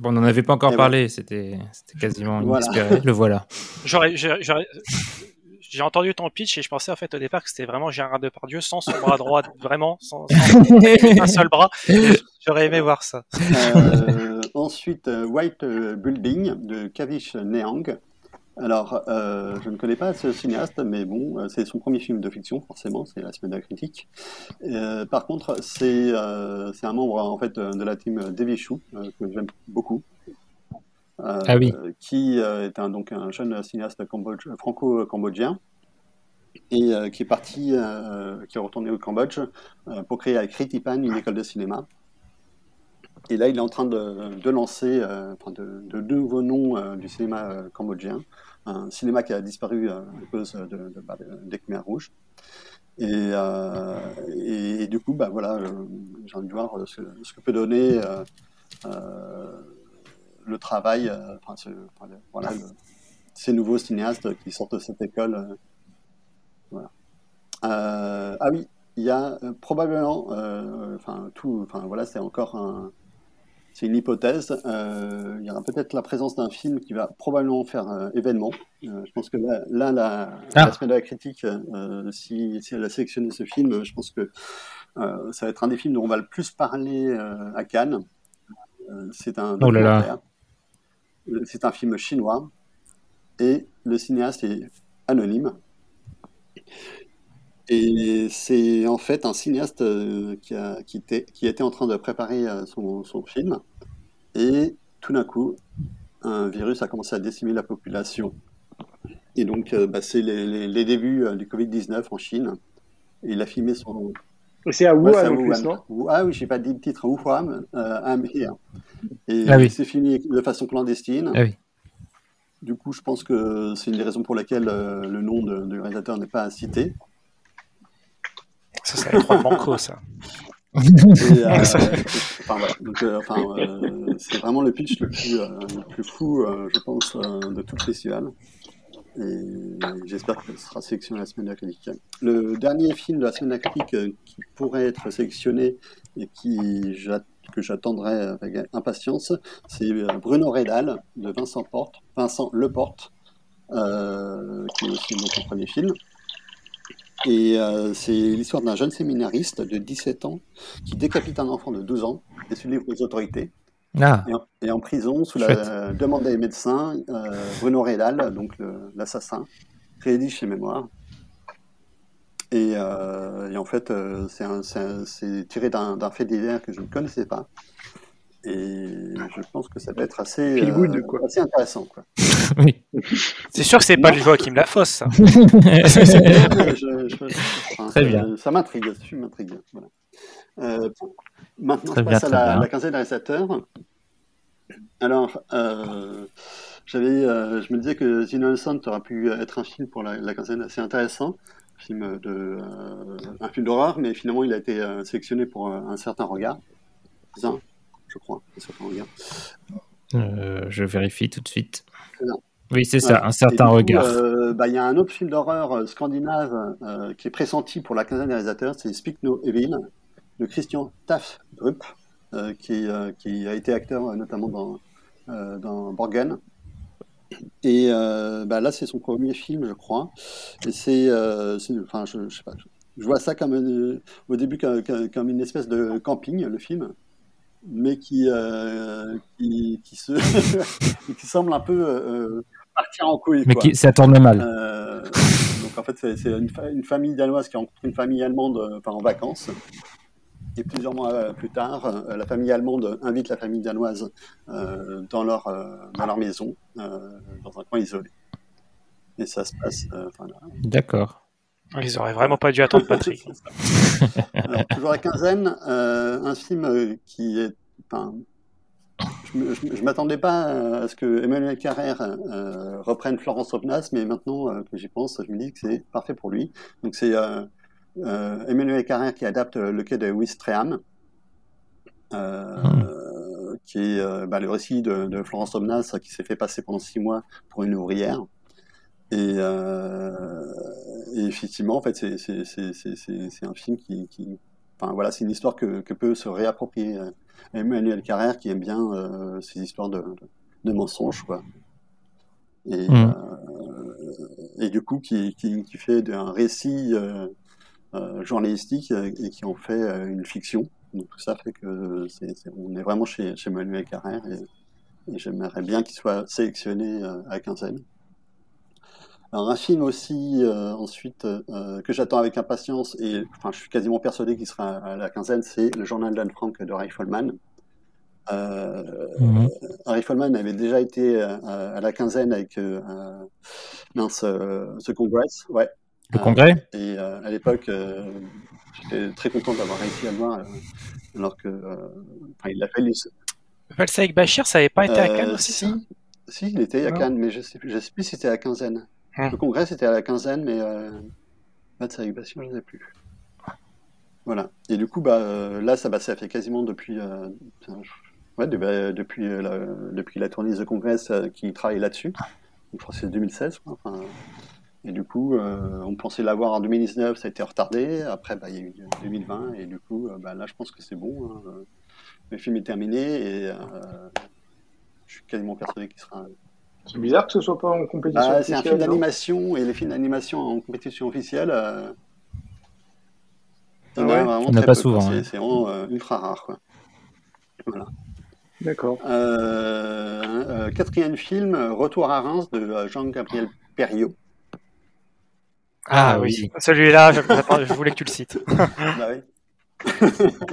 Bon, on n'en avait pas encore Et parlé, c'était c'était quasiment Voilà. inespéré. Le voilà. J'aurais, j'ai- entendu ton pitch et je pensais en fait au départ que c'était vraiment Gérard Depardieu sans son bras droit, [LAUGHS] vraiment sans, sans un seul bras. J'aurais aimé voir ça. Euh, ensuite, euh, White euh, Building de Kavish Neang. Alors, euh, je ne connais pas ce cinéaste, mais bon, c'est son premier film de fiction, forcément, c'est la semaine de la critique. Euh, par contre, c'est euh, c'est un membre en fait de la team Devi Chou, euh, que j'aime beaucoup. Euh, Ah oui. Qui euh, est un, donc un jeune cinéaste cambodge- franco-cambodgien. et qui est parti, qui est retourné au Cambodge pour créer avec Kritipan une école de cinéma. Et là, il est en train de, lancer de, de, nouveaux noms du cinéma cambodgien, un cinéma qui a disparu à cause de, bah, des Khmer rouges. Et, et, du coup, bah, voilà, j'ai envie de voir ce, que peut donner le travail, enfin, voilà, ces nouveaux cinéastes qui sortent de cette école. voilà. ah oui, il y a probablement, enfin tout, enfin voilà, c'est encore un, c'est une hypothèse. Euh, il y aura peut-être la présence d'un film qui va probablement faire euh, événement. Euh, je pense que là, la, ah. semaine de la critique, si, elle a sélectionné ce film, je pense que ça va être un des films dont on va le plus parler à Cannes. c'est un oh C'est un film chinois et le cinéaste est anonyme. Et c'est en fait un cinéaste euh, qui, a, qui, était, qui était en train de préparer euh, son, son film. Et tout d'un coup, un virus a commencé à décimer la population. Et donc, euh, bah, c'est les, les, débuts du Covid-19 en Chine. Il a filmé son. C'est à Wuhan, ouais, Ah oui, je n'ai pas dit le titre, Wuhan, euh, Et ah, oui. c'est filmé de façon clandestine. Ah, oui. Du coup, je pense que c'est une des raisons pour lesquelles le nom du réalisateur n'est pas cité. Ça, va être banco, ça. [LAUGHS] Euh, [LAUGHS] enfin, Donc, euh, enfin, euh, c'est vraiment le pitch le plus, le plus fou, je pense, de tout le festival. Et j'espère que sera sélectionné la semaine de. Le dernier film de la semaine de critique qui pourrait être sélectionné et qui que j'attendrai avec impatience, c'est Bruno Redal de Vincent Porte, Vincent Leporte, qui est aussi mon premier film. Et euh, c'est l'histoire d'un jeune séminariste de 17 ans qui décapite un enfant de 12 ans et se livre aux autorités. Ah. Et, en, prison, sous la demande des médecins, euh, Bruno Redal, donc l'assassin, rédige ses mémoires. Et, euh, et en fait, c'est tiré d'un fait divers que je ne connaissais pas. Et je pense que ça va être assez, euh, assez intéressant. Quoi. [LAUGHS] oui. C'est sûr que c'est pas le Joachim Lafosse, ça. [LAUGHS] Très bien. Ça m'intrigue, ça m'intrigue. Voilà. Euh, maintenant, je passe à la, quinzaine des réalisateurs. Alors, euh, j'avais, euh, je me disais que The Innocent aurait pu être un film pour la, la quinzaine assez intéressant. Film de, un film d'horreur, mais finalement, il a été sélectionné pour un certain regard. Ça je crois. Euh, je vérifie tout de suite. Oui, c'est ça, un certain regard. Euh, bah, il y a un autre film d'horreur euh, scandinave qui est pressenti pour la quinzaine des réalisateurs, c'est Speak No Evil, de Christian Tafdrup, qui, qui, a été acteur notamment dans, dans Borgen. Et bah, là, c'est son premier film, je crois. Et c'est, enfin, je, je, sais pas, je, vois ça comme au début comme, comme, une espèce de camping, le film mais qui, euh, qui, qui, se [LAUGHS] qui semble un peu euh, partir en couille. Mais qui, ça tourne mal. Euh, donc en fait, c'est une, une, famille danoise qui rencontre une famille allemande enfin, en vacances. Et plusieurs mois plus tard, la famille allemande invite la famille danoise dans, leur, dans leur maison, dans un coin isolé. Et ça se passe. D'accord. Ils auraient vraiment pas dû attendre Patrick. [LAUGHS] Alors, toujours la quinzaine, euh, un film euh, qui est. Enfin, je ne m'attendais pas à ce que Emmanuel Carrère euh, reprenne Florence Opnas, mais maintenant que j'y pense, je me dis que c'est parfait pour lui. Donc c'est Emmanuel Carrère qui adapte Le quai de Wistreham, hmm. qui est bah, le récit de, de Florence Opnas qui s'est fait passer pendant six mois pour une ouvrière. Et, euh, et, effectivement, en fait, c'est un film qui, qui enfin voilà, c'est une histoire que, que, peut se réapproprier euh, Emmanuel Carrère, qui aime bien euh, ces histoires de, de, mensonges, quoi. Et, mmh. euh, et du coup, qui, qui, qui fait un récit euh, euh, journalistique et qui en fait une fiction. Donc tout ça fait que c'est on est vraiment chez, chez Emmanuel Carrère et, et j'aimerais bien qu'il soit sélectionné à quinzaine. Alors, un film aussi, euh, ensuite, euh, que j'attends avec impatience, et enfin, je suis quasiment persuadé qu'il sera à la quinzaine, c'est Le Journal d'Anne Frank de Harry Folman. Euh, mhm. Harry Folman avait déjà été à, la quinzaine avec mince, The Congress, ouais. Le congrès Et à l'époque, j'étais très content d'avoir réussi à le voir, alors que. Enfin, il a fallu. Valsa avec Bachir, ça n'avait pas été à Cannes aussi si, si, il était à Cannes, mais je ne sais, je sais plus si c'était à la quinzaine. Hum. Le congrès, c'était à la quinzaine, mais euh, Valsa avec Bachir, je ne sais plus. Voilà. Et du coup, bah, là, ça, bah, ça fait quasiment depuis. Ouais, bah, depuis, la, depuis la tournée de Congress qui travaille là-dessus. Je crois que c'est 2016. Quoi. Enfin, et du coup, euh, on pensait l'avoir en 2019, ça a été retardé. Après, bah, il y a eu 2020, et du coup, euh, bah, là, je pense que c'est bon. Hein. Le film est terminé, et euh, je suis quasiment persuadé qu'il sera. C'est bizarre que ce soit pas en compétition bah, officielle. C'est un film d'animation, et les films d'animation en compétition officielle, euh, a Ah ouais vraiment Il n'y en a très pas peu, souvent. C'est vraiment euh, ultra rare. Quoi. Voilà. D'accord. Euh, euh, quatrième film, Retour à Reims de Jean-Gabriel Perriot. Ah oui. Celui-là, je, voulais que tu le cites. [LAUGHS] bah oui.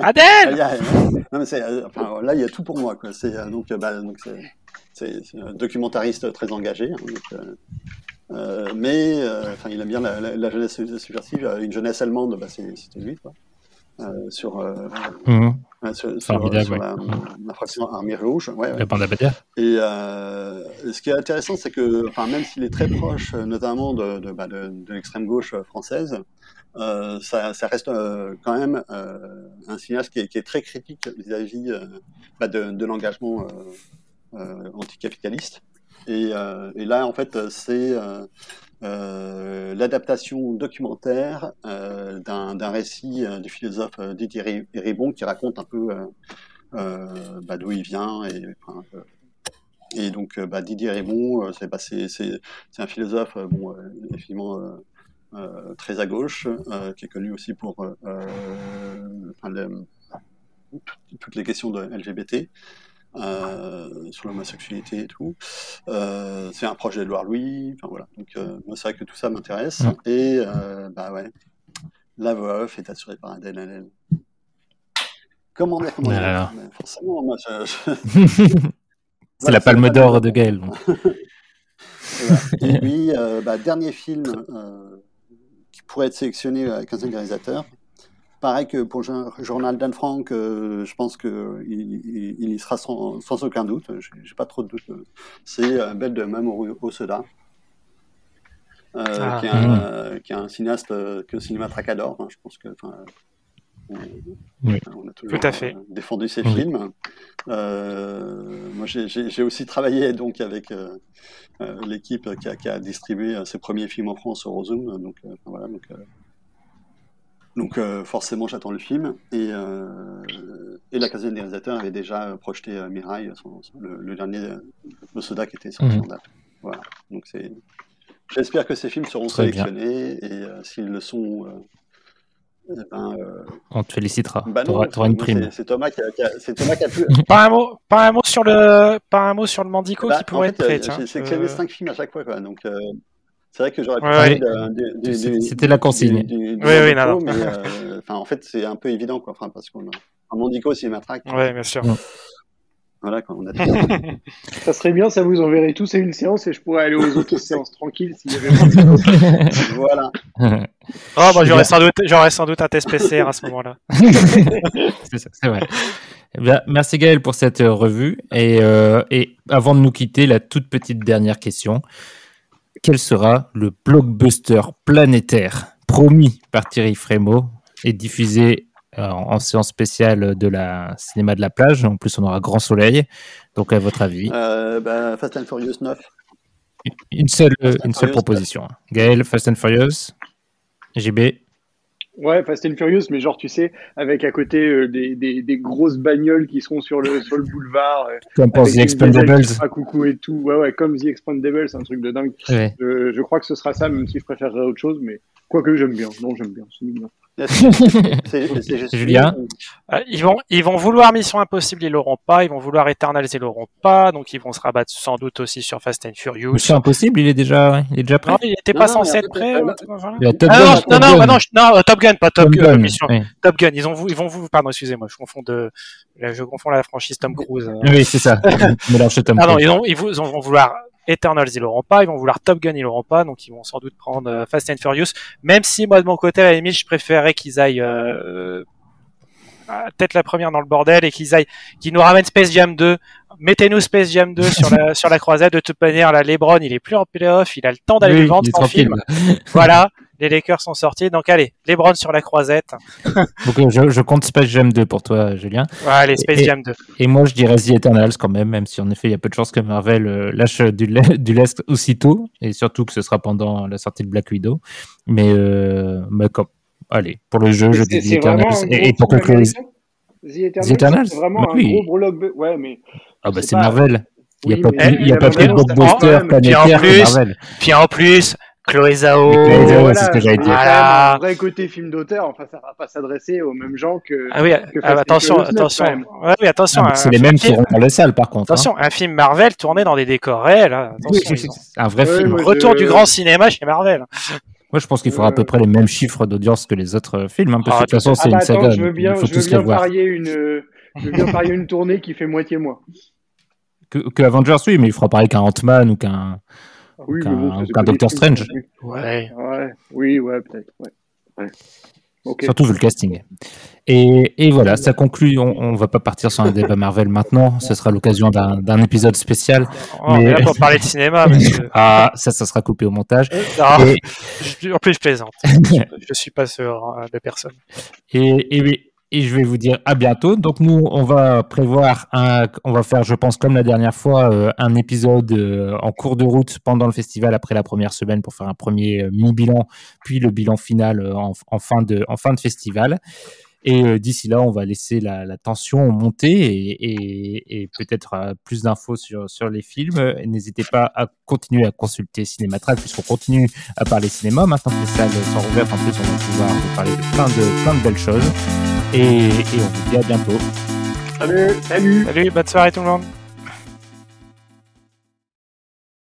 Adèle Ah, il y a- [LAUGHS] non, mais c'est, euh, enfin, là, il y a tout pour moi. Quoi. C'est, euh, donc, euh, bah, donc c'est, c'est, c'est un documentariste très engagé. hein, donc, euh, euh, mais euh, enfin, il aime bien la, la- la jeunesse subversive. Une jeunesse allemande, bah, c'est, c'était lui. Quoi. Euh, sur, Mhm. ouais, sur, sur- Formidable, sur ouais. la, la fraction Armée Rouge. Ouais, ouais. Et ce qui est intéressant, c'est que, même s'il est très proche, notamment de, de, bah, de, de l'extrême gauche française, euh, ça, ça reste euh, quand même euh, un cinéaste qui est, qui est très critique vis-à-vis bah, de, de l'engagement anticapitaliste. Et, euh, et là, en fait, c'est euh, euh, l'adaptation documentaire d'un récit du philosophe Didier Ri- Ribon qui raconte un peu bah, d'où il vient et donc, bah, Didier c'est bah, c'est- un philosophe, effectivement, très à gauche, qui est connu aussi pour toutes les questions de LGBT, sur l'homosexualité et tout. Euh, c'est un projet d'Edouard Louis, enfin voilà. Donc, euh, moi, c'est vrai que tout ça m'intéresse. Et, euh, bah ouais, la voix off est assurée par Adèle Haenel. Comment dire, comment Forcément, moi, je- [LAUGHS] C'est Voilà, la palme d'or de Gaël. [LAUGHS] Et puis, euh, bah, dernier film euh, qui pourrait être sélectionné à 15e réalisateur. Pareil que pour le jour- journal d'Anne Frank, euh, je pense qu'il il, il y sera sans, sans aucun doute. J'ai pas trop de doute. C'est euh, Belle de Mamoru Hosoda, euh, Ah. qui, est un, euh, qui est un cinéaste euh, que Cinéma Trac adore. hein. je pense que. enfin, on, Oui. on a toujours Tout à fait. euh, défendu ses Oui. films. Euh, moi, j'ai- aussi travaillé donc avec euh, euh, l'équipe qui a, qui a distribué euh, ses premiers films en France au Rosum. Donc, euh, voilà, donc, euh, donc euh, forcément, j'attends le film. Et, euh, et la caserne des réalisateurs avait déjà projeté euh, Mirail, son- son- le, le dernier euh, de Soda qui était sorti Mhm. en date. Voilà. Donc c'est. J'espère que ces films seront Très bien. sélectionnés et euh, s'ils le sont, euh, eh ben, euh, On te félicitera. bah T'auras t'auras une prime. c'est- C'est Thomas qui a, qui a- c'est Thomas qui a pu. [LAUGHS] Pas un mot, pas un mot sur le, pas un mot sur le Mandico Bah, qui pourrait en être prêt. euh, sélectionné Euh, cinq films à chaque fois, quoi. Donc, euh, c'est vrai que j'aurais pu Ouais, parler ouais. de- du- du- C'était- la consigne. du- du- du Oui, oui, non, mais euh, enfin, en fait, c'est un peu évident, quoi. Enfin, parce qu'on a un Mondico, c'est Matraque. Ouais, bien sûr. Voilà, quand on a [LAUGHS] Ça serait bien, ça vous enverrait tous à une séance et je pourrais aller aux autres [LAUGHS] séances tranquilles s'il y avait [LAUGHS] voilà. Oh, bah, j'aurais sans doute, j'aurais sans doute un test PCR à ce moment-là. c'est ça, c'est vrai. Eh bien, merci Gaël pour cette euh, revue. Et, euh, et avant de nous quitter, la toute petite dernière question. Quel sera le blockbuster planétaire promis par Thierry Frémaux et diffusé euh, en séance spéciale de la cinéma de la plage? En plus, on aura grand soleil. Donc, à votre avis, Euh, bah, Fast and Furious 9. une seule, Fast une seule Furious, proposition. Gaël, Fast and Furious, JB. Ouais, Fast and Furious, mais genre, tu sais, avec à côté euh, des, des, des grosses bagnoles qui seront sur le, [LAUGHS] sur le boulevard. euh, Comme pour The Expendables. fera coucou et tout. Ouais, ouais, comme The Expendables, c'est un truc de dingue. Ouais. Euh, je crois que ce sera ça, même si je préférerais autre chose, mais quoique j'aime bien. Non, j'aime bien, c'est mignon. [LAUGHS] C'est- Julien Euh, ils vont, ils vont vouloir Mission Impossible, ils l'auront pas. Ils vont vouloir Eternals, ils l'auront pas. Donc ils vont se rabattre sans doute aussi sur Fast and Furious. C'est impossible, il est déjà, il est déjà prêt. Non, il était Non, pas non, censé être prêt. euh, Ah non, non, non, non, je- non, Top Gun, pas Top Top Gun, Mission. Top Gun, ils ont vou- ils vont vous, pardon, excusez-moi, je confonds de, je confonds la franchise Tom Cruise. euh. Oui, c'est ça. [LAUGHS] Mélange Tom Ah non, Cruise. ils, ont, ils vou- ils vont vouloir Eternals, ils l'auront pas. Ils vont vouloir Top Gun, ils l'auront pas. Donc, ils vont sans doute prendre euh, Fast and Furious. Même si, moi, de mon côté, à la limite, je préférerais qu'ils aillent peut-être la première dans le bordel et qu'ils aillent, qu'ils nous ramènent Space Jam 2. Mettez-nous Space Jam 2 sur la, sur la croisade. De toute manière, là, LeBron, il est plus en playoff. Il a le temps d'aller Oui, le vendre tranquille. film. [LAUGHS] voilà. Les Lakers sont sortis. Donc, allez, LeBron sur la croisette. [LAUGHS] Donc, je, je compte Space Jam 2 pour toi, Julien. Ouais, allez, Space Et- Jam 2. Et moi, je dirais The Eternals quand même, même si en effet, il y a peu de chances que Marvel euh, lâche du, [LAUGHS] du lest aussitôt, et surtout que ce sera pendant la sortie de Black Widow. Mais, euh, mais comme, allez, pour le jeu, je C'est- dis Eternals. Et, et pour conclure, The Eternals, c'est vraiment Bah un oui. gros blockbuster. Ouais, mais ah bah c'est. Marvel. Il n'y Oui, a pas mais plus, il y a pas plus de blockbuster planétaire que plus, Marvel. puis en plus, Chloé Zhao. Et Chloé Zhao, voilà, c'est ce que j'allais dire. Voilà. un vrai côté film d'auteur. Enfin, ça va pas s'adresser aux mêmes gens que. Ah oui, que ah, attention, Furious 9, attention. Ouais, oui. Ah, c'est les mêmes qui seront dans les salles, par contre. hein. Attention, un film Marvel tourné dans des décors réels. hein. Attention, un vrai Ouais, film. Retour je- du grand cinéma chez Marvel. Moi, je pense qu'il fera à peu près les mêmes chiffres d'audience que les autres euh, films, hein, parce que Ah, de toute façon, Ah c'est bah une attends, saga. je veux bien, je veux voir. parier une, je veux bien parier une tournée qui fait moitié moins. Que, que Avengers, oui, mais il fera pareil qu'un Ant-Man ou qu'un Oui, bon, Doctor Strange. Ouais. Ouais, oui, ouais, peut-être. Ouais. Ouais. Surtout vu le casting. Et, et voilà, ça conclut. On, on va pas partir sur un débat [LAUGHS] Marvel maintenant. Ce sera l'occasion d'un épisode spécial. Oh, on est là pour parler de cinéma. [LAUGHS] ah, ça, ça sera coupé au montage. Non, Et- je- en plus, je plaisante. je, [LAUGHS] je suis pas sûr euh, de personne. Et, et, oui, et je vais vous dire à bientôt. Donc nous, on va prévoir un, on va faire, je pense, comme la dernière fois, euh, un épisode euh, en cours de route pendant le festival après la première semaine pour faire un premier euh, mi-bilan, puis le bilan final euh, en, fin de, en fin de festival. Et d'ici là, on va laisser la, tension monter et, peut-être plus d'infos sur, sur les films. N'hésitez pas à continuer à consulter Cinématrack puisqu'on continue à parler cinéma. Maintenant que les salles sont rouvertes, en plus, on va pouvoir parler de plein de, plein de belles choses. Et, et on vous dit à bientôt. Salut, salut. Salut, bonne soirée tout le monde.